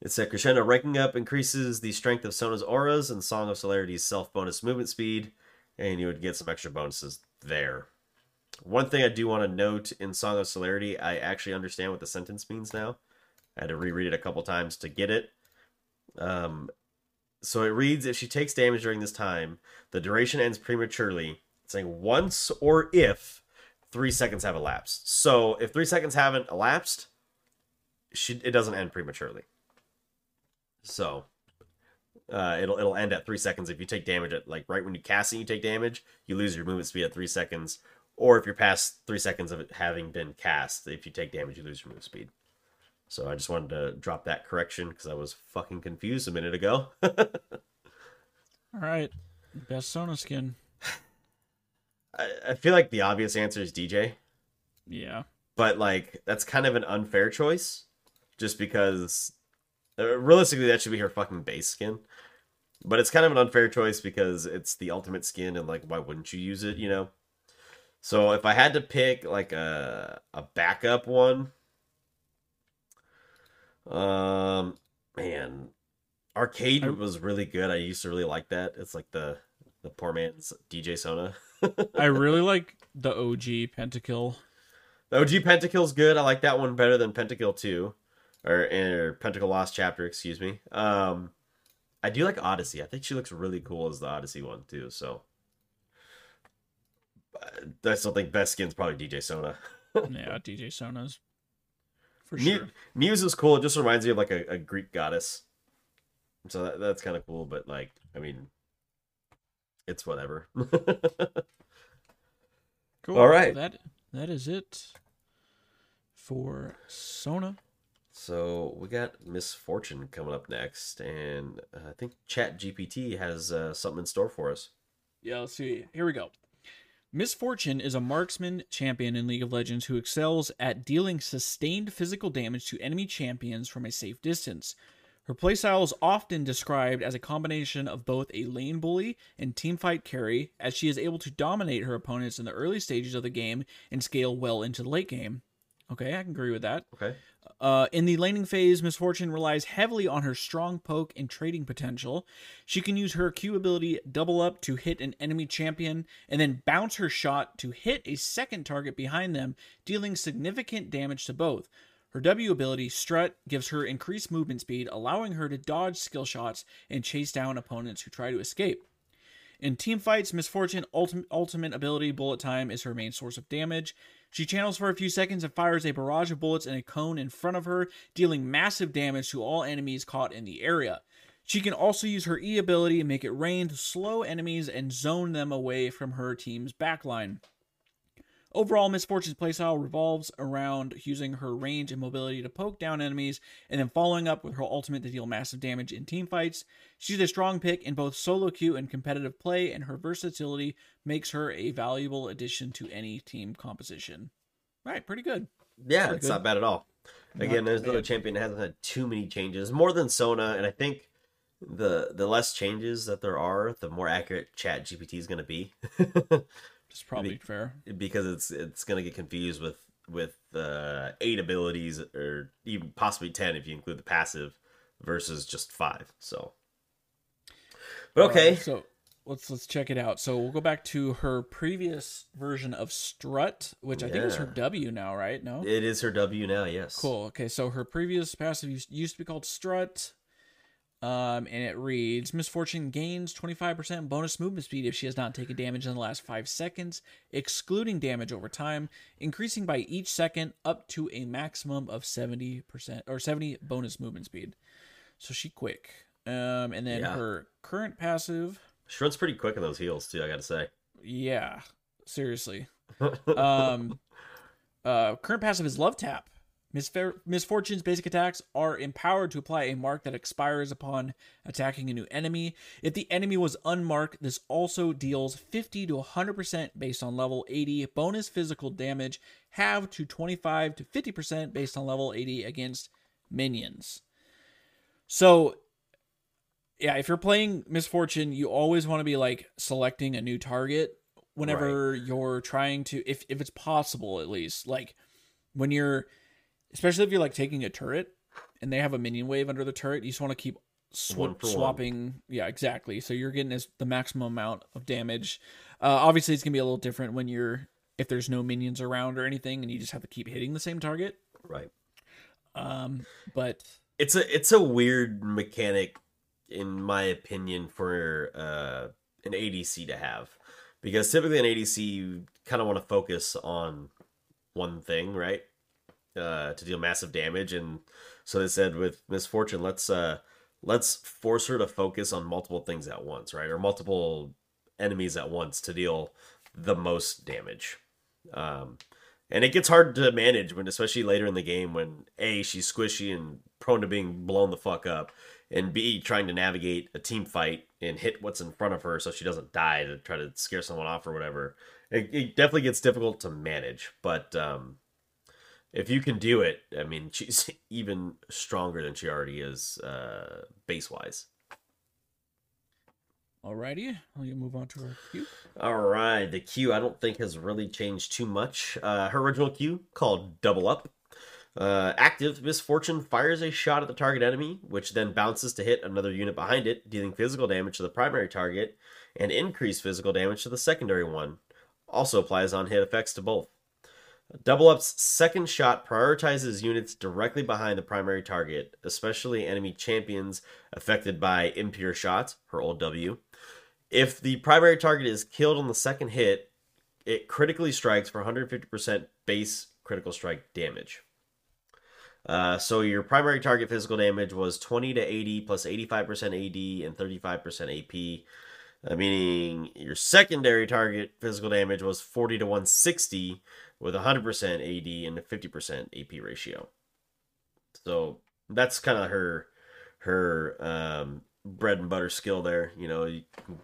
it said crescendo ranking up increases the strength of Sona's auras and Song of Celerity's self bonus movement speed, and you would get some extra bonuses there. One thing I do want to note in Song of Celerity, I actually understand what the sentence means now. I had to reread it a couple times to get it. Um, so it reads if she takes damage during this time, the duration ends prematurely. Saying once or if three seconds have elapsed. So if three seconds haven't elapsed, she, it doesn't end prematurely. So uh, it'll it'll end at three seconds if you take damage at like right when you cast and you take damage, you lose your movement speed at three seconds. Or if you're past three seconds of it having been cast, if you take damage, you lose your move speed. So I just wanted to drop that correction because I was fucking confused a minute ago. All right. Best Sona skin. I, I feel like the obvious answer is DJ, Yeah. but like that's kind of an unfair choice, just because uh, realistically that should be her fucking base skin. But it's kind of an unfair choice because it's the ultimate skin, and like, why wouldn't you use it? You know. So if I had to pick like a a backup one, um, man, arcade was really good. I used to really like that. It's like the the poor man's DJ Sona. I really like the OG Pentakill. The OG Pentakill's good. I like that one better than Pentakill 2. Or, or Pentakill Lost Chapter, excuse me. Um I do like Odyssey. I think she looks really cool as the Odyssey one too, so But I still think best skin's probably DJ Sona. yeah, DJ Sona's. For sure. Muse is cool. It just reminds me of like a, a Greek goddess. So that, that's kind of cool, but like, I mean, it's whatever. Cool. All right. That that is it for Sona. So we got Miss Fortune coming up next, and I think Chat GPT has uh, something in store for us. Yeah, let's see. Here we go. Miss Fortune is a marksman champion in League of Legends who excels at dealing sustained physical damage to enemy champions from a safe distance. Her playstyle is often described as a combination of both a lane bully and teamfight carry, as she is able to dominate her opponents in the early stages of the game and scale well into the late game. Okay, I can agree with that. Okay. Uh, in the laning phase, Miss Fortune relies heavily on her strong poke and trading potential. She can use her Q ability double up to hit an enemy champion, and then bounce her shot to hit a second target behind them, dealing significant damage to both. Her W ability, Strut, gives her increased movement speed, allowing her to dodge skill shots and chase down opponents who try to escape. In team fights, Miss Fortune ultimate, ultimate ability Bullet Time is her main source of damage. She channels for a few seconds and fires a barrage of bullets in a cone in front of her, dealing massive damage to all enemies caught in the area. She can also use her E ability and make it rain to slow enemies and zone them away from her team's backline. Overall, Miss Fortune's playstyle revolves around using her range and mobility to poke down enemies, and then following up with her ultimate to deal massive damage in team fights. She's a strong pick in both solo queue and competitive play, and her versatility makes her a valuable addition to any team composition. Right, pretty good. Yeah, Pretty it's good. not bad at all. Again, Not there's another champion that hasn't had too many changes, more than Sona, and I think the the less changes that there are, the more accurate Chat GPT is going to be, It's probably fair. because it's it's going to get confused with with uh, eight abilities or even possibly ten if you include the passive versus just five. So, but okay, Alright, so let's let's check it out. So we'll go back to her previous version of Strut, which I think is her W now, right? No. it is her W now. Yes, Cool. Okay, so her previous passive used, used to be called Strut. Um, and it reads Miss Fortune gains 25% bonus movement speed if she has not taken damage in the last 5 seconds, excluding damage over time, increasing by each second up to a maximum of 70% or 70 bonus movement speed. So she quick. Um, and then Yeah. her current passive, she runs pretty quick in those heels too. I got to say. yeah, seriously. um, uh, current passive is Love Tap. Misfor- Miss Fortune's basic attacks are empowered to apply a mark that expires upon attacking a new enemy. If the enemy was unmarked, this also deals 50 to 100% based on level AD bonus physical damage, halved to 25 to 50% based on level AD against minions. So, yeah, if you're playing Miss Fortune, you always want to be like selecting a new target whenever you're trying to if if it's possible at least. Like when you're especially if you're like taking a turret and they have a minion wave under the turret. You just want to keep sw- for one. swapping. Yeah, exactly. So you're getting as the maximum amount of damage. Uh, obviously, it's gonna be a little different when you're if there's no minions around or anything, and you just have to keep hitting the same target. Right. Um, but It's a it's a weird mechanic, in my opinion, for uh, an ADC to have, because typically an ADC you kind of want to focus on one thing, right? Uh, to deal massive damage, and so they said with Miss Fortune, let's uh, let's force her to focus on multiple things at once, right, or multiple enemies at once to deal the most damage. Um, and it gets hard to manage when, especially later in the game, when a she's squishy and prone to being blown the fuck up, and b trying to navigate a team fight and hit what's in front of her so she doesn't die to try to scare someone off or whatever. It, it definitely gets difficult to manage, but um, if you can do it, I mean, she's even stronger than she already is uh, base wise. alrighty, I'll move on to our queue. All right, the Q I don't think has really changed too much. Uh, her original Q called Double Up. Uh, active Miss Fortune fires a shot at the target enemy, which then bounces to hit another unit behind it, dealing physical damage to the primary target and increased physical damage to the secondary one. Also applies on hit effects to both. Double Up's second shot prioritizes units directly behind the primary target, especially enemy champions affected by impure shots, her old W. If the primary target is killed on the second hit, it critically strikes for 150% base critical strike damage. Uh, so your primary target physical damage was 20 to 80 plus 85% AD and 35% AP, uh, meaning your secondary target physical damage was 40 to 160 with 100% AD and a 50% AP ratio. So that's kind of her her um, bread and butter skill there. You know, you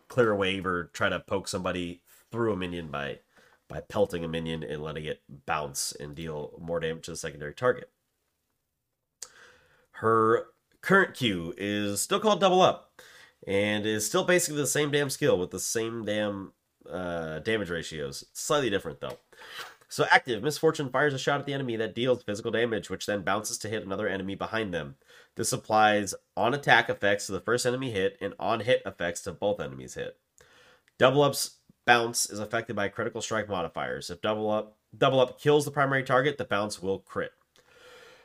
clear a wave or try to poke somebody through a minion by by pelting a minion and letting it bounce and deal more damage to the secondary target. Her current Q is still called Double Up and is still basically the same damn skill with the same damn uh, damage ratios. Slightly different though. So active, Miss Fortune fires a shot at the enemy that deals physical damage, which then bounces to hit another enemy behind them. This applies on attack effects to the first enemy hit and on hit effects to both enemies hit. Double up's bounce is affected by critical strike modifiers. If double up double up kills the primary target, the bounce will crit.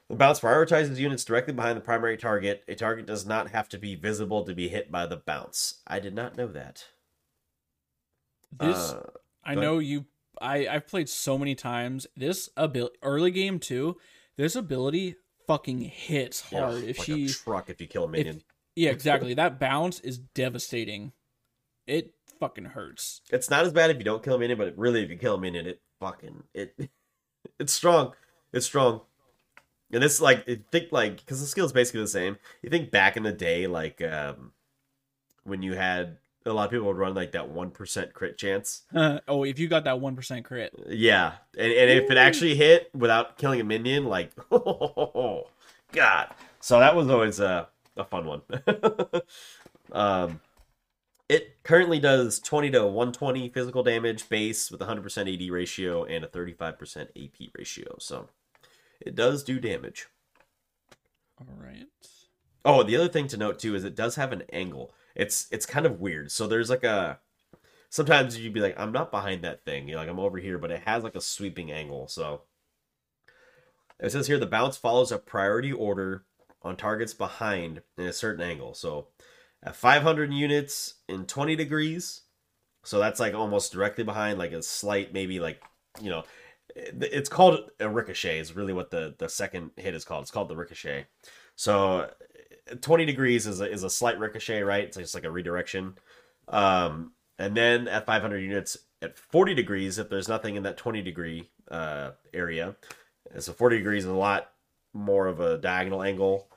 The bounce prioritizes units directly behind the primary target. A target does not have to be visible to be hit by the bounce. I did not know that. This Uh, I know you. I I've played so many times. This ability early game too. This ability fucking hits hard. yeah, if like she a truck if you kill a minion. yeah exactly that bounce is devastating. It fucking hurts. It's not as bad if you don't kill a minion, but really if you kill a minion, it fucking it it's strong. It's strong. And it's like it think like because the skill is basically the same. You think back in the day, like um when you had a lot of people would run like that one percent crit chance. oh, if you got that one percent crit, Yeah, and, and if it actually hit without killing a minion, like oh god. So that was always a a fun one. um, it currently does twenty to one twenty physical damage base with a hundred percent AD ratio and a thirty five percent AP ratio. So it does do damage. all right. Oh, the other thing to note too is it does have an angle. It's it's kind of weird. So there's like a sometimes you'd be like, I'm not behind that thing. You're like, I'm over here, but it has like a sweeping angle. So it says here the bounce follows a priority order on targets behind in a certain angle. So at 500 units in 20 degrees, so that's like almost directly behind, like a slight maybe like you know, it's called a ricochet. Is really what the the second hit is called. It's called the ricochet. So 20 degrees is a, is a slight ricochet, right? It's just like a redirection. Um, and then at 500 units at 40 degrees, if there's nothing in that 20 degree uh, area, so 40 degrees is a lot more of a diagonal angle.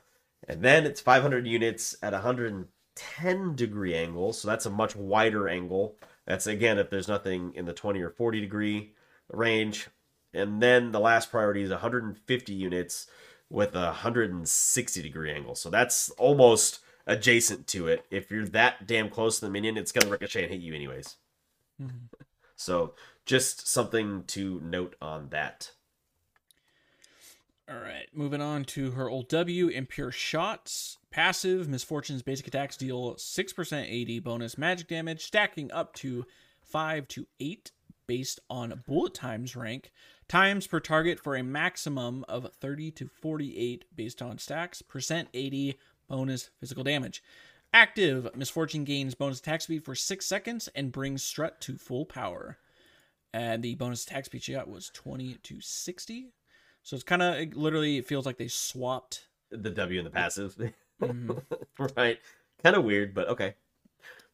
And then it's 500 units at 110 degree angle, so that's a much wider angle. That's again if there's nothing in the 20 or 40 degree range. And then the last priority is 150 units with a 160 degree angle. So that's almost adjacent to it. If you're that damn close to the minion, it's gonna ricochet and hit you anyways. Mhm. So just something to note on that. All right, moving on to her old W, Impure Shots. Passive, Miss Fortune's basic attacks deal 6% AD bonus magic damage, stacking up to 5 to 8 based on bullet times rank, times per target for a maximum of 30 to 48 based on stacks, percent AD bonus physical damage. Active, Miss Fortune gains bonus attack speed for 6 seconds and brings Strut to full power. And the bonus attack speed she got was 20 to 60. So it's kind of literally, it feels like they swapped. The W and the passive. Mhm. right. Kind of weird, but okay.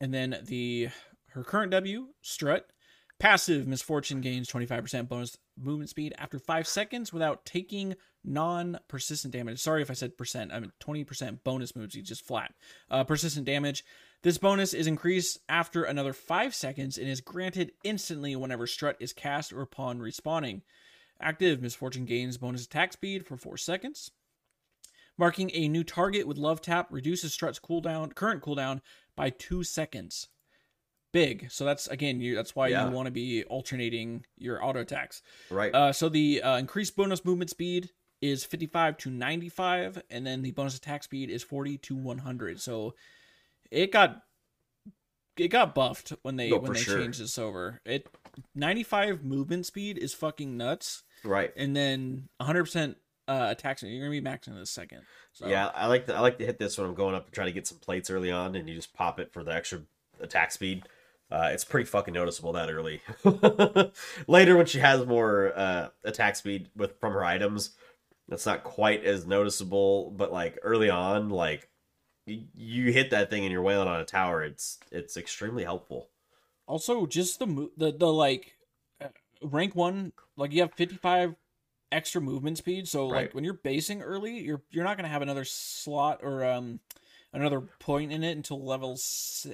And then the her current W, Strut. Passive Miss Fortune gains 25% bonus movement speed after 5 seconds without taking non persistent damage. Sorry if I said percent. I mean 20% bonus speed, just flat. Uh, persistent damage. This bonus is increased after another 5 seconds and is granted instantly whenever Strut is cast or upon respawning. Active Miss Fortune gains bonus attack speed for 4 seconds. Marking a new target with Love Tap reduces Strut's cooldown, current cooldown by 2 seconds. Big. So that's again, you that's why Yeah. you want to be alternating your auto attacks. Right. Uh, so the uh, increased bonus movement speed is 55 to 95, and then the bonus attack speed is 40 to 100. So it got it got buffed when they No, when they sure. changed this over. It 95 movement speed is fucking nuts, right. and then 100 percent uh, attack. You're gonna be maxing in a second. So, Yeah, I like to I like to hit this when I'm going up and trying to get some plates early on, and you just pop it for the extra attack speed. Uh, it's pretty fucking noticeable that early. Later, when she has more uh, attack speed with from her items, that's not quite as noticeable. But like early on, like you, you hit that thing and you're wailing on a tower, it's it's extremely helpful. Also, just the mo- the the like uh, rank one, like you have 55 extra movement speed. So Right. like when you're basing early, you're you're not gonna have another slot or um another point in it until level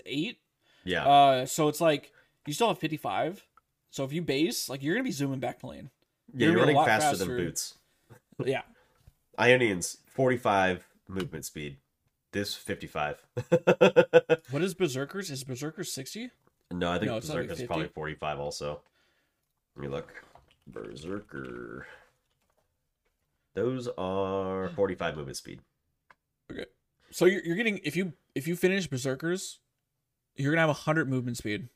eight. Yeah, Uh, so it's like you still have 55. So if you base, like you're gonna be zooming back lane. you're you're be a running faster, faster. than boots. Yeah. Ionians 45 movement speed. This 55. What is Berserkers? Is Berserkers 60? No, I think No, like Berserker's 50. probably 45 also. Let me look. Berserker. Those are 45 movement speed. Okay. So you're, you're getting if you if you finish Berserkers, you're gonna have 100 movement speed.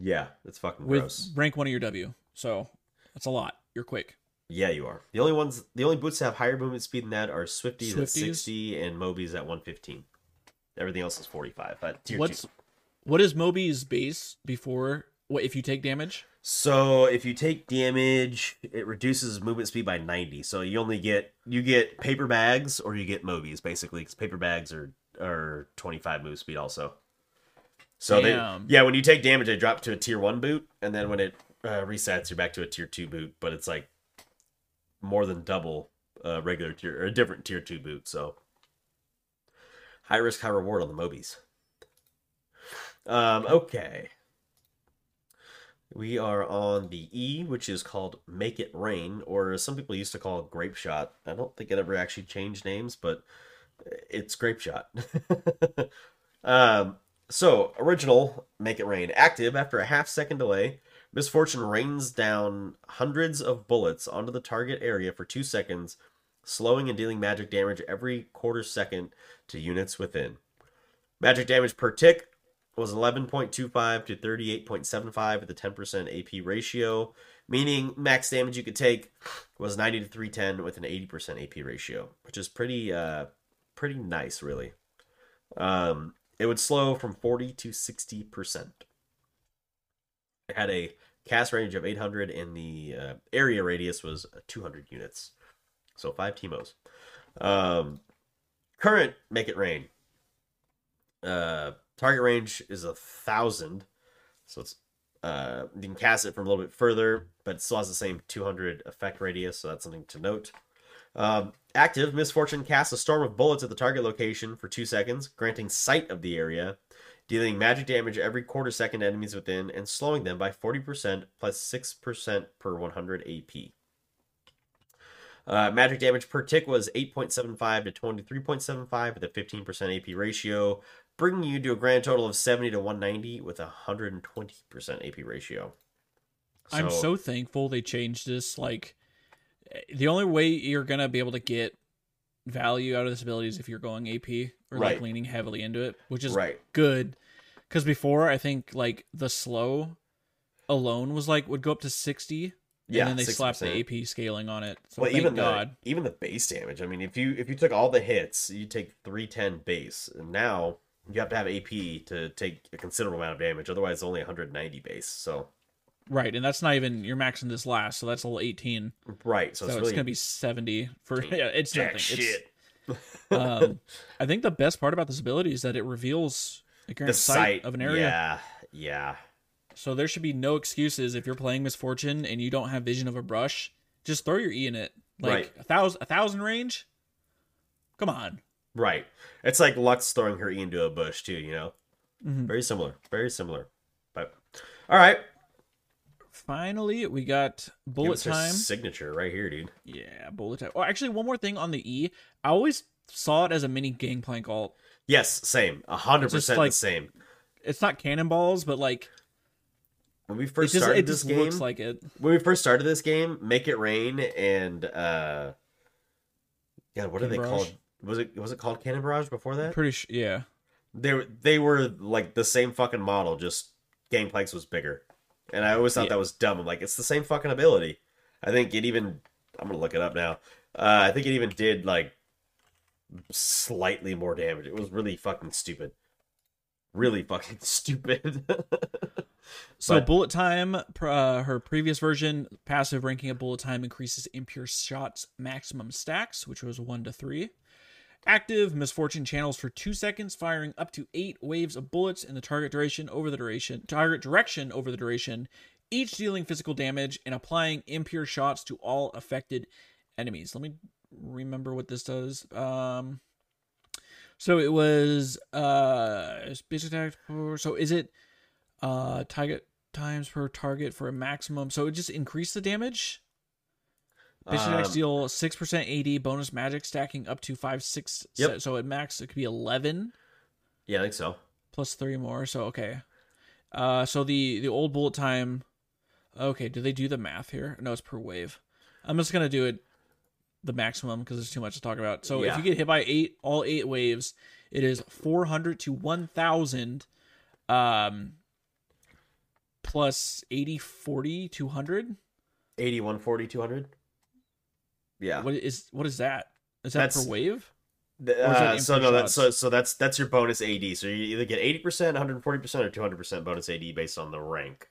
Yeah, that's fucking with gross. rank one of your W. So that's a lot. You're quick. Yeah, you are. The only ones, the only boots that have higher movement speed than that are Swifties, at 60 and Mobies at 115. Everything else is 45. But tier What's two. what is Moby's base before what if you take damage? So if you take damage, it reduces movement speed by 90. So you only get you get paper bags or you get Mobies basically because paper bags are are 25 move speed also. So Damn. they yeah, when you take damage, they drop to a tier one boot, and then when it uh, resets, you're back to a tier two boot. But it's like more than double uh, regular tier or a different tier two boot. So high risk, high reward on the Mobies. Um, okay. We are on the E, which is called Make It Rain, or some people used to call it Grape Shot. I don't think it ever actually changed names, but it's Grape Shot. um, so, original Make It Rain. Active after a half second delay. Misfortune rains down hundreds of bullets onto the target area for two seconds, slowing and dealing magic damage every quarter second to units within. Magic damage per tick was 11.25 to 38.75 at the 10% AP ratio, meaning max damage you could take was 90 to 310 with an 80% AP ratio, which is pretty uh pretty nice really. Um it would slow from 40 to 60%. It had a cast range of 800 and the uh, area radius was 200 units. So 5 Teemos. Um current Make It Rain. Uh target range is a thousand, so it's uh you can cast it from a little bit further, but it still has the same 200 effect radius, so that's something to note. Um, active Miss Fortune casts a storm of bullets at the target location for two seconds, granting sight of the area, dealing magic damage every quarter second enemies within, and slowing them by 40% plus 6% per 100 AP. Uh, magic damage per tick was 8.75 to 23.75 with a 15% AP ratio, bringing you to a grand total of 70 to 190 with a 120% AP ratio. I'm so thankful they changed this. Like, the only way you're gonna be able to get value out of this ability is if you're going AP or like leaning heavily into it, which is Right. good. Because before, I think like the slow alone was like would go up to sixty, Yeah, and then they slapped 60%. the AP scaling on it. So well, even God. the even the base damage. I mean, if you if you took all the hits, you take three ten base, and now you have to have AP to take a considerable amount of damage. Otherwise, it's only 190 base. So Right, and that's not even you're maxing this last, so that's a little eighteen. right, so, So, it's it's gonna be seventy for yeah. It's jack nothing. shit. It's, um, I think the best part about this ability is that it reveals the current the sight sight of an area. Yeah, yeah. So there should be no excuses if you're playing Miss Fortune and you don't have vision of a brush. Just throw your E in it. Like Right. a thousand, a thousand range. Come on. Right. It's like Lux throwing her E into a bush too. You know, Mhm. very similar. Very similar. But all right, Finally, we got bullet time. signature right here, dude. Yeah, bullet time. Oh, actually, one more thing on the E. I always saw it as a mini gangplank alt. Yes, same. A hundred percent like- the same. It's not cannonballs, but like When we first just started this game, looks like it. when we first started this game, Make It Rain and uh, yeah, what are they Cannon called? Was it was it called Cannon Barrage before that? Pretty sure. Yeah. They were they were like the same fucking model, just Gangplanks was bigger, and I always thought Yeah. that was dumb. I'm like, it's the same fucking ability. I think it even. I'm gonna look it up now. Uh, I think it even did like slightly more damage. It was really fucking stupid. Really fucking stupid. So But- bullet time, uh, her previous version, passive ranking of bullet time increases impure shots maximum stacks, which was one to three. Active Miss Fortune channels for two seconds, firing up to eight waves of bullets in the target duration over the duration, target direction over the duration, each dealing physical damage and applying impure shots to all affected enemies. Let me remember what this does. Um, so it was uh, basic attack. So is it? uh target times per target for a maximum so it just increased the damage Bishop Um, attacks deal 6% AD bonus magic stacking up to 5 6 Yep. so at max it could be 11 yeah, I think so. plus 3 more so okay. Uh so the the old bullet time okay do they do the math here? No it's per wave. I'm just gonna do it the maximum because there's too much to talk about. So if you get hit by eight all eight waves it is 400 to 1000 um plus 80 40 200 80, 140, 200. Yeah. what is what is that is that That's- per wave The- Or is that uh, so no, that's so so that's that's your bonus AD. So you either get eighty percent, one hundred forty percent, or two hundred percent bonus AD based on the rank.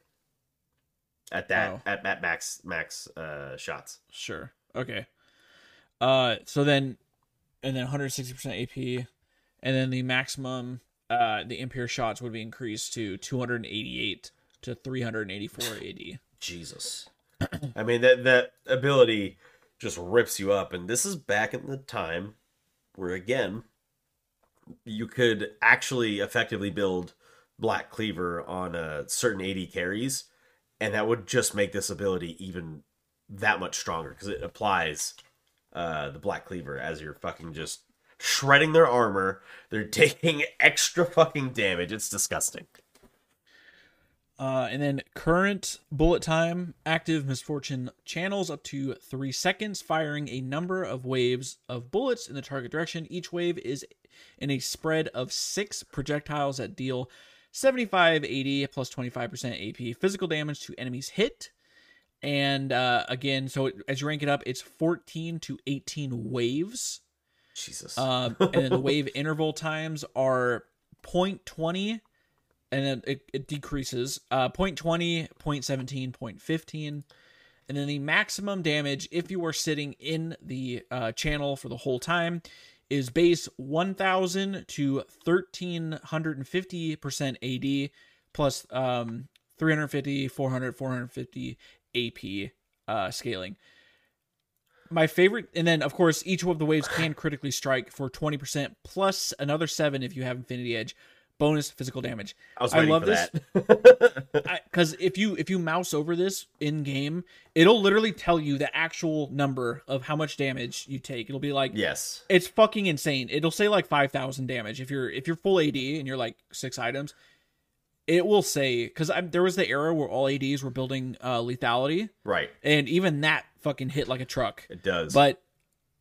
At that Oh. at, at max max uh shots. Sure. Okay. Uh, so then, and then 160% AP, and then the maximum, uh, the impure shots would be increased to 288 to 384 AD. Jesus. I mean that that ability just rips you up, and this is back in the time where again you could actually effectively build Black Cleaver on a certain AD carries, and that would just make this ability even that much stronger because it applies uh, the Black Cleaver as you're fucking just shredding their armor. They're taking extra fucking damage. It's disgusting. Uh, and then current bullet time, active Miss Fortune channels up to three seconds, firing a number of waves of bullets in the target direction. Each wave is in a spread of six projectiles that deal 75, 80, plus 25% AP physical damage to enemies hit. And uh, again, so as you rank it up, it's 14 to 18 waves. Jesus. Um, and then the wave interval times are 0.20 and then it, it decreases uh 0.20 0.17 0.15 and then the maximum damage if you are sitting in the uh, channel for the whole time is base 1000 to 1350 percent ad plus um 350 400 450 ap uh scaling. My favorite and then of course each of the waves can critically strike for 20% plus another 7 if you have infinity edge bonus physical damage I was I love for this. that. because if you if you mouse over this in game it'll literally tell you the actual number of how much damage you take it'll be like yes. it's fucking insane it'll say like 5000 damage if you're if you're full ad and you're like six items it will say because there was the era where all ads were building uh lethality Right. and even that fucking hit like a truck It does. but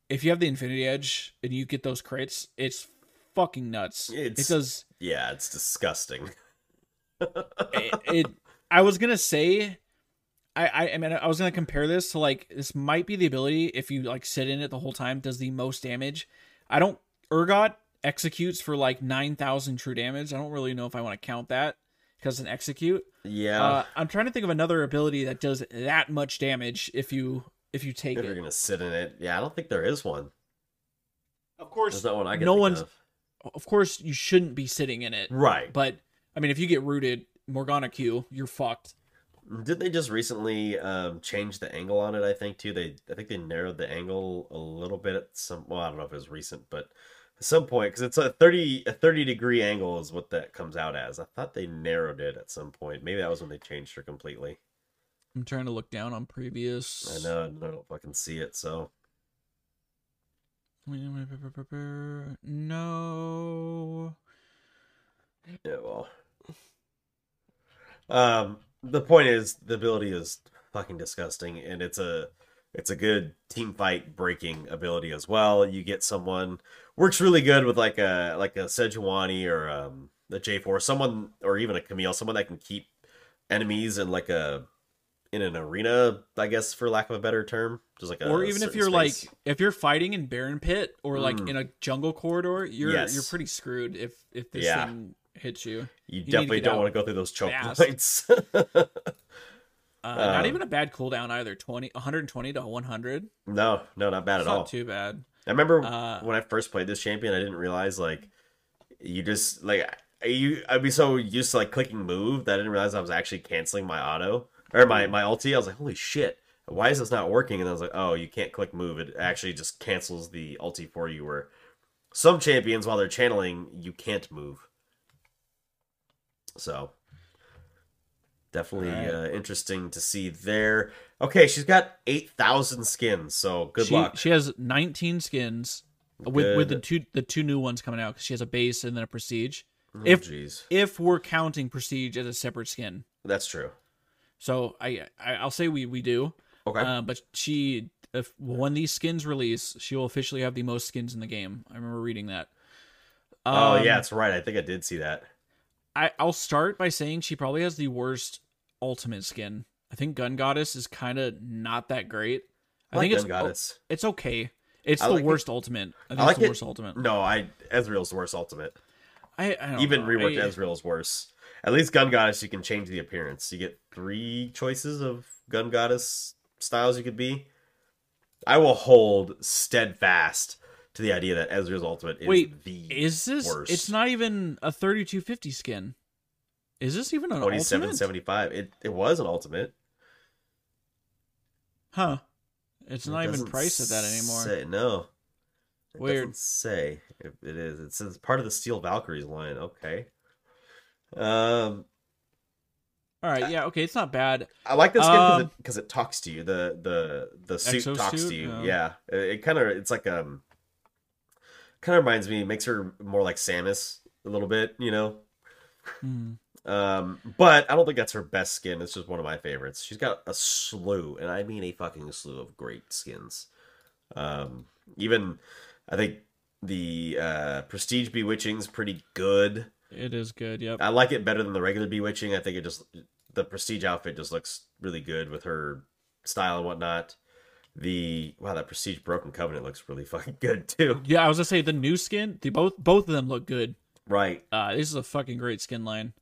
if you have the infinity edge and you get those crits it's fucking nuts It's- it does yeah, it's disgusting. it, it i was gonna say I, I I mean I was gonna compare this to like this might be the ability if you like sit in it the whole time does the most damage. I don't Urgot executes for like nine thousand true damage. I don't really know if I want to count that because an execute. Yeah. Uh, I'm trying to think of another ability that does that much damage if you if you take if you're gonna sit in it, yeah, I don't think there is one. Of course, There's not one I can no think one's. of. Of course, you shouldn't be sitting in it. Right. But I mean, if you get rooted, Morgana Q, you're fucked. Did they just recently um, change the angle on it? I think too. They I think they narrowed the angle a little bit at some. Well, I don't know if it was recent, but at some point because it's a thirty a thirty degree angle is what that comes out as. I thought they narrowed it at some point. Maybe that was when they changed her completely. I'm trying to look down on previous. I know I don't fucking see it. So No. yeah, well. Um, the point is the ability is fucking disgusting, and it's a it's a good team fight breaking ability as well. You get someone works really good with like a like a Sejuani or um the J4, someone or even a Camille, someone that can keep enemies in like a in an arena, I guess for lack of a better term, just like a or even if you're space. like if you're fighting in Baron Pit or like Mm. in a jungle corridor, you're Yes. you're pretty screwed if if this Yeah. thing hits you. you, to definitely don't want to go through those choke fast. points. Uh, not Um, even a bad cooldown either. 20, 120 to 100. no, no, not bad It's at all. not too bad. I remember Uh, when I first played this champion, I didn't realize like you just like you. I'd be so used to like clicking move that I didn't realize I was actually canceling my auto or my my ulti. I was like, holy shit, why is this not working? And I was like, oh, you can't click move. It actually just cancels the ulti for you. Where some champions, while they're channeling, you can't move. So definitely Alright. uh, interesting to see there. Okay, she's got eight thousand skins. So good she, luck. She has 19 skins with with the two the two new ones coming out because she has a base and then a prestige. Oh, if- jeez. If we're counting prestige as a separate skin, That's true. So I, I I'll say we we do. Okay. Uh, but she, if when these skins release, she will officially have the most skins in the game. I remember reading that. oh Um, yeah, that's right. I think I did see that. I I'll start by saying she probably has the worst ultimate skin. I think Gun Goddess is kind of not that great. I, I, think like it's Gun Goddess. it's okay. It's I the like it. worst ultimate. I think I like it's the it. worst ultimate. No, I Ezreal's the worst ultimate. I, I don't Even know. reworked I- Ezreal's worse. At least Gun Goddess, you can change the appearance. You get three choices of Gun Goddess styles you could be. I will hold steadfast to the idea that Ezreal's ultimate is Wait, the Is this? worst. It's not even a thirty-two fifty skin. Is this even an twenty seven ultimate? seventy five. It it was an ultimate. Huh? It's It not even priced at that anymore. Say, no. It Weird. doesn't say if it is. It says part of the Steel Valkyries line. Okay. Um, All right, yeah, okay, it's not bad. I like this skin because Um, it, it talks to you. The the the suit talks to you. Yeah, it, it kind of it's like um, kind of reminds me. Makes her more like Samus a little bit. You know. Hmm. Um, but I don't think that's her best skin. It's just one of my favorites. She's got a slew, and I mean a fucking slew of great skins. Um, even I think the uh, Prestige Bewitching's pretty good. It is good. Yep. I like it better than the regular Bewitching. I think it just the Prestige outfit just looks really good with her style and whatnot. The wow, that Prestige Broken Covenant looks really fucking good too. Yeah, I was gonna say the new skin. The both both of them look good. Right, Uh, this is a fucking great skin line.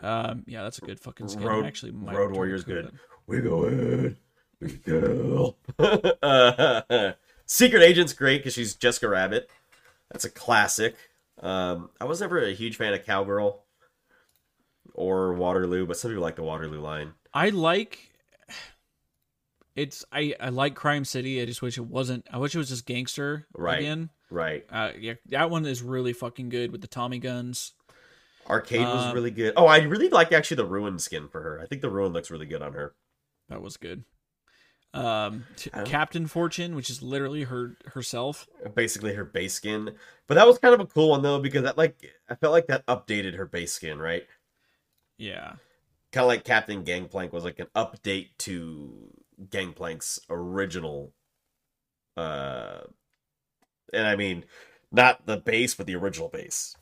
Um, yeah, that's a good fucking skin. I Road actually, might Road Warrior's good. We go in. We uh, Secret Agent's great because she's Jessica Rabbit. That's a classic. Um, I was never a huge fan of Cowgirl or Waterloo, but some people like the Waterloo line. I like. It's I I like Crime City. I just wish it wasn't. I wish it was just gangster Right. again. Right. Uh, yeah, that one is really fucking good with the Tommy guns. Arcade was Um, really good. Oh, I really like actually the Ruin skin for her. I think the Ruin looks really good on her. That was good. Um, t- I don't- Captain Fortune, which is literally her herself. Basically her base skin. But that was kind of a cool one though, because that like I felt like that updated her base skin, right? Yeah. kind of like Captain Gangplank was like an update to Gangplank's original. Uh, and I mean, not the base, but the original base.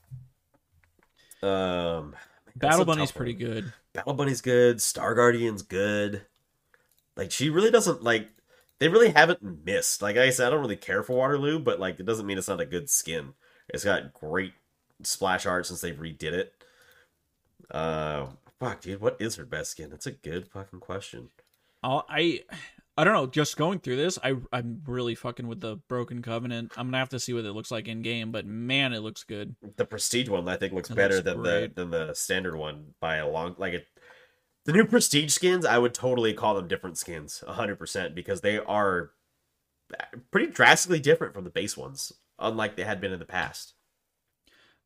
Um, Battle Bunny's pretty good. Battle Bunny's good. Star Guardian's good. Like she really doesn't like. They really haven't missed. Like I said, I don't really care for Waterloo, but like it doesn't mean it's not a good skin. It's got great splash art since they redid it. Uh, fuck, dude, what is her best skin? That's a good fucking question. I'll, I I don't know. Just going through this, I I'm really fucking with the Broken Covenant. I'm gonna have to see what it looks like in game, but man, it looks good. The prestige one I think looks That better looks than the than the standard one by a long like it. The new prestige skins, I would totally call them different skins, hundred percent, because they are pretty drastically different from the base ones, unlike they had been in the past.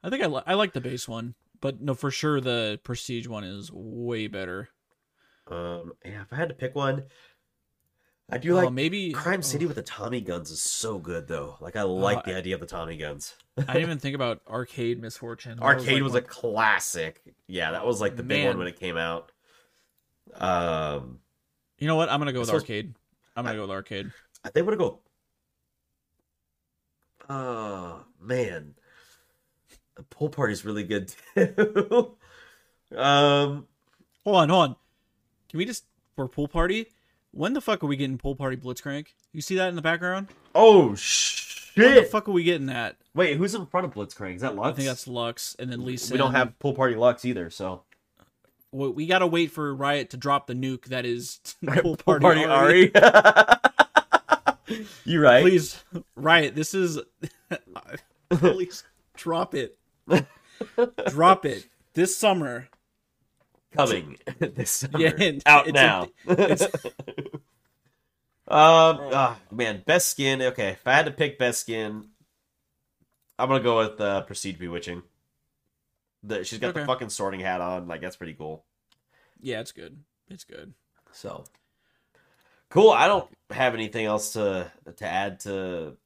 I think I li- I like the base one, but no, for sure the Prestige one is way better. Um, yeah, if I had to pick one, I do Oh, like maybe Crime oh, City with the Tommy guns is so good though. Like I like I- the idea of the Tommy guns. I didn't even think about Arcade Miss Fortune. Arcade like was, one- a classic. Yeah, that was like the big one when it came out. Um, You know what? I'm gonna go with Arcade. I'm gonna go with Arcade. I think I'm gonna go. Oh man, the pool party's really good too. um, Hold on, hold on. Can we just for pool party? When the fuck are we getting pool party Blitzcrank? You see that in the background? oh When the shit! fuck are we getting that? Wait, who's in front of Blitzcrank? Is that Lux? I think that's Lux, and then Lisa. we don't have pool party Lux either. So We, we gotta wait for Riot to drop the nuke that is pool party, party Ahri. Ahri. you right? Please, Riot. This is. Please drop it. drop it this summer. coming this summer. Yeah, out it's a- now. um, ah, man, best skin. Okay, if I had to pick best skin, I'm gonna go with uh, Prestige Bewitching. The she's got the fucking sorting hat on. Like that's pretty cool. Yeah, it's good. It's good. So cool. I don't have anything else to to add to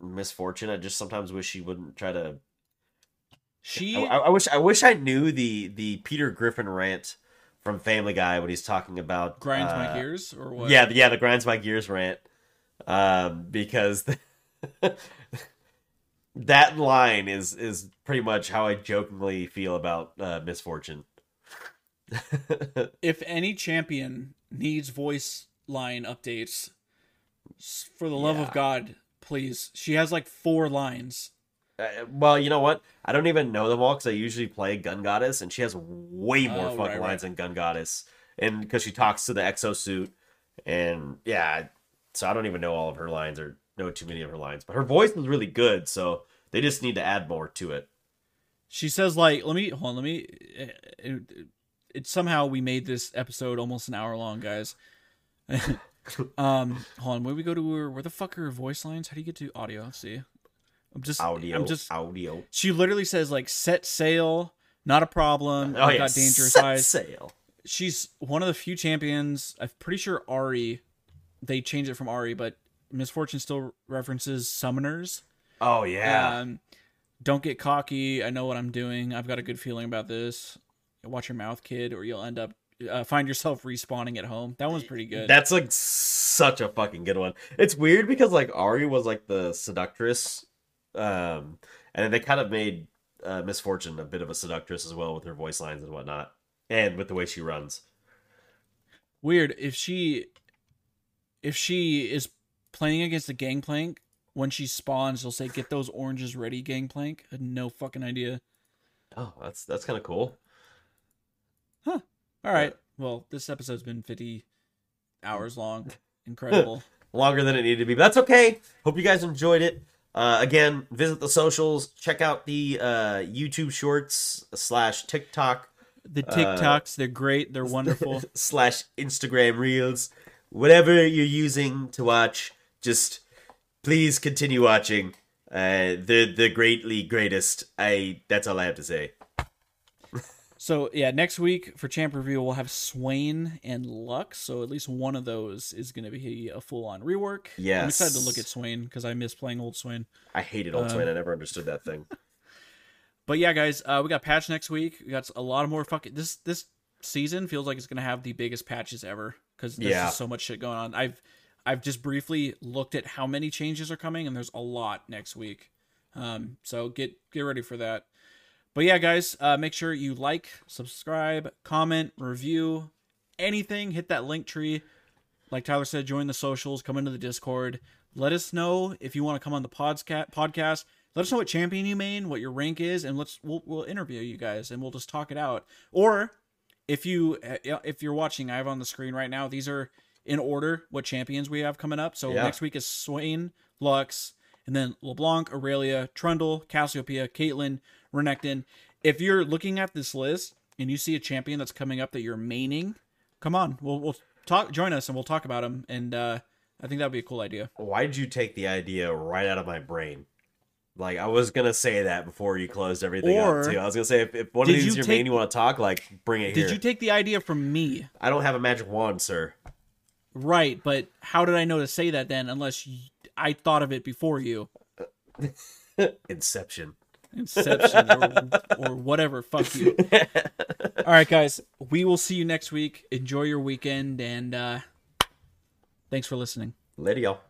Miss Fortune. I just sometimes wish she wouldn't try to She. I, I wish I wish I knew the the Peter Griffin rant from Family Guy when he's talking about grinds uh, my gears or what? Yeah, the- yeah, the grinds my gears rant. Um, because that line is is pretty much how I jokingly feel about uh, Miss Fortune. If any champion needs voice line updates, for the love Yeah. of God, please. She has like four lines. Uh, well, you know what? I don't even know them all because I usually play Gun Goddess, and she has way more Oh, fucking right, lines right. than Gun Goddess, and because she talks to the exosuit, and yeah, so I don't even know all of her lines or know too many of her lines, but her voice is really good, so they just need to add more to it. She says like, "Let me hold on. Let me." It, it, it somehow we made this episode almost an hour long, guys. um, hold on. Where we go to her? Where the fuck are her voice lines? How do you get to audio? Let's see. I'm just. Audio, I'm just. audio. She literally says like, "Set sail." Not a problem. Oh I've yeah, got dangerous set eyes. sail. she's one of the few champions. I'm pretty sure Ahri, they changed it from Ahri, but Miss Fortune still references summoners. Oh yeah, Um, don't get cocky. I know what I'm doing. I've got a good feeling about this. Watch your mouth, kid, or you'll end up uh, find yourself respawning at home. That one's pretty good. that's like such a fucking good one. It's weird because like Ahri was like the seductress, um, and they kind of made uh, Miss Fortune a bit of a seductress as well with her voice lines and whatnot, and with the way she runs. Weird if she, if she is playing against the gangplank. When she spawns, they'll say, "Get those oranges ready, gangplank." I had no fucking idea. Oh, that's that's kind of cool. Huh. All right. Well, this episode's been 50 hours long. Incredible. Longer than it needed to be, but that's okay. Hope you guys enjoyed it. Uh, again, visit the socials. Check out the uh, YouTube Shorts slash TikTok The TikToks, they're great. They're wonderful. slash Instagram Reels. Whatever you're using to watch, just please continue watching. Uh, the the greatly greatest. I that's all I have to say. So, yeah, next week for Champ Review, we'll have Swain and Lux. So, at least one of those is going to be a full on rework. Yeah, I'm excited to look at Swain because I miss playing old Swain. I hated Old Um, Swain. I never understood that thing. But yeah, guys, uh, we got patch next week. We got a lot of more fucking this this season feels like it's gonna have the biggest patches ever because there's Yeah. so much shit going on. I've I've just briefly looked at how many changes are coming, and there's a lot next week. Um, so get get ready for that. But yeah, guys, uh, make sure you like, subscribe, comment, review, anything. Hit that link tree. Like Tyler said, join the socials, come into the Discord. Let us know if you want to come on the podca- podcast. Let us know what champion you main, what your rank is, and let's we'll, we'll interview you guys and we'll just talk it out. Or if you if you're watching, I have on the screen right now. These are in order what champions we have coming up. So Yeah. next week is Swain, Lux, and then LeBlanc, Aurelia, Trundle, Cassiopeia, Caitlyn, Renekton. If you're looking at this list and you see a champion that's coming up that you're maining, come on, we'll we'll talk. Join us and we'll talk about them. And uh, I think that'd be a cool idea. Why did you take the idea right out of my brain? Like I was gonna say that before you closed everything Or- up too. I was gonna say if, if one of these you is your take- main you want to talk, like bring it here. Did here. you take the idea from me? I don't have a magic wand, sir. Right, but how did I know to say that then? Unless y I thought of it before you. Inception. Inception or, or whatever. Fuck you. All right, guys. We will see you next week. Enjoy your weekend and uh, thanks for listening. Later, y'all.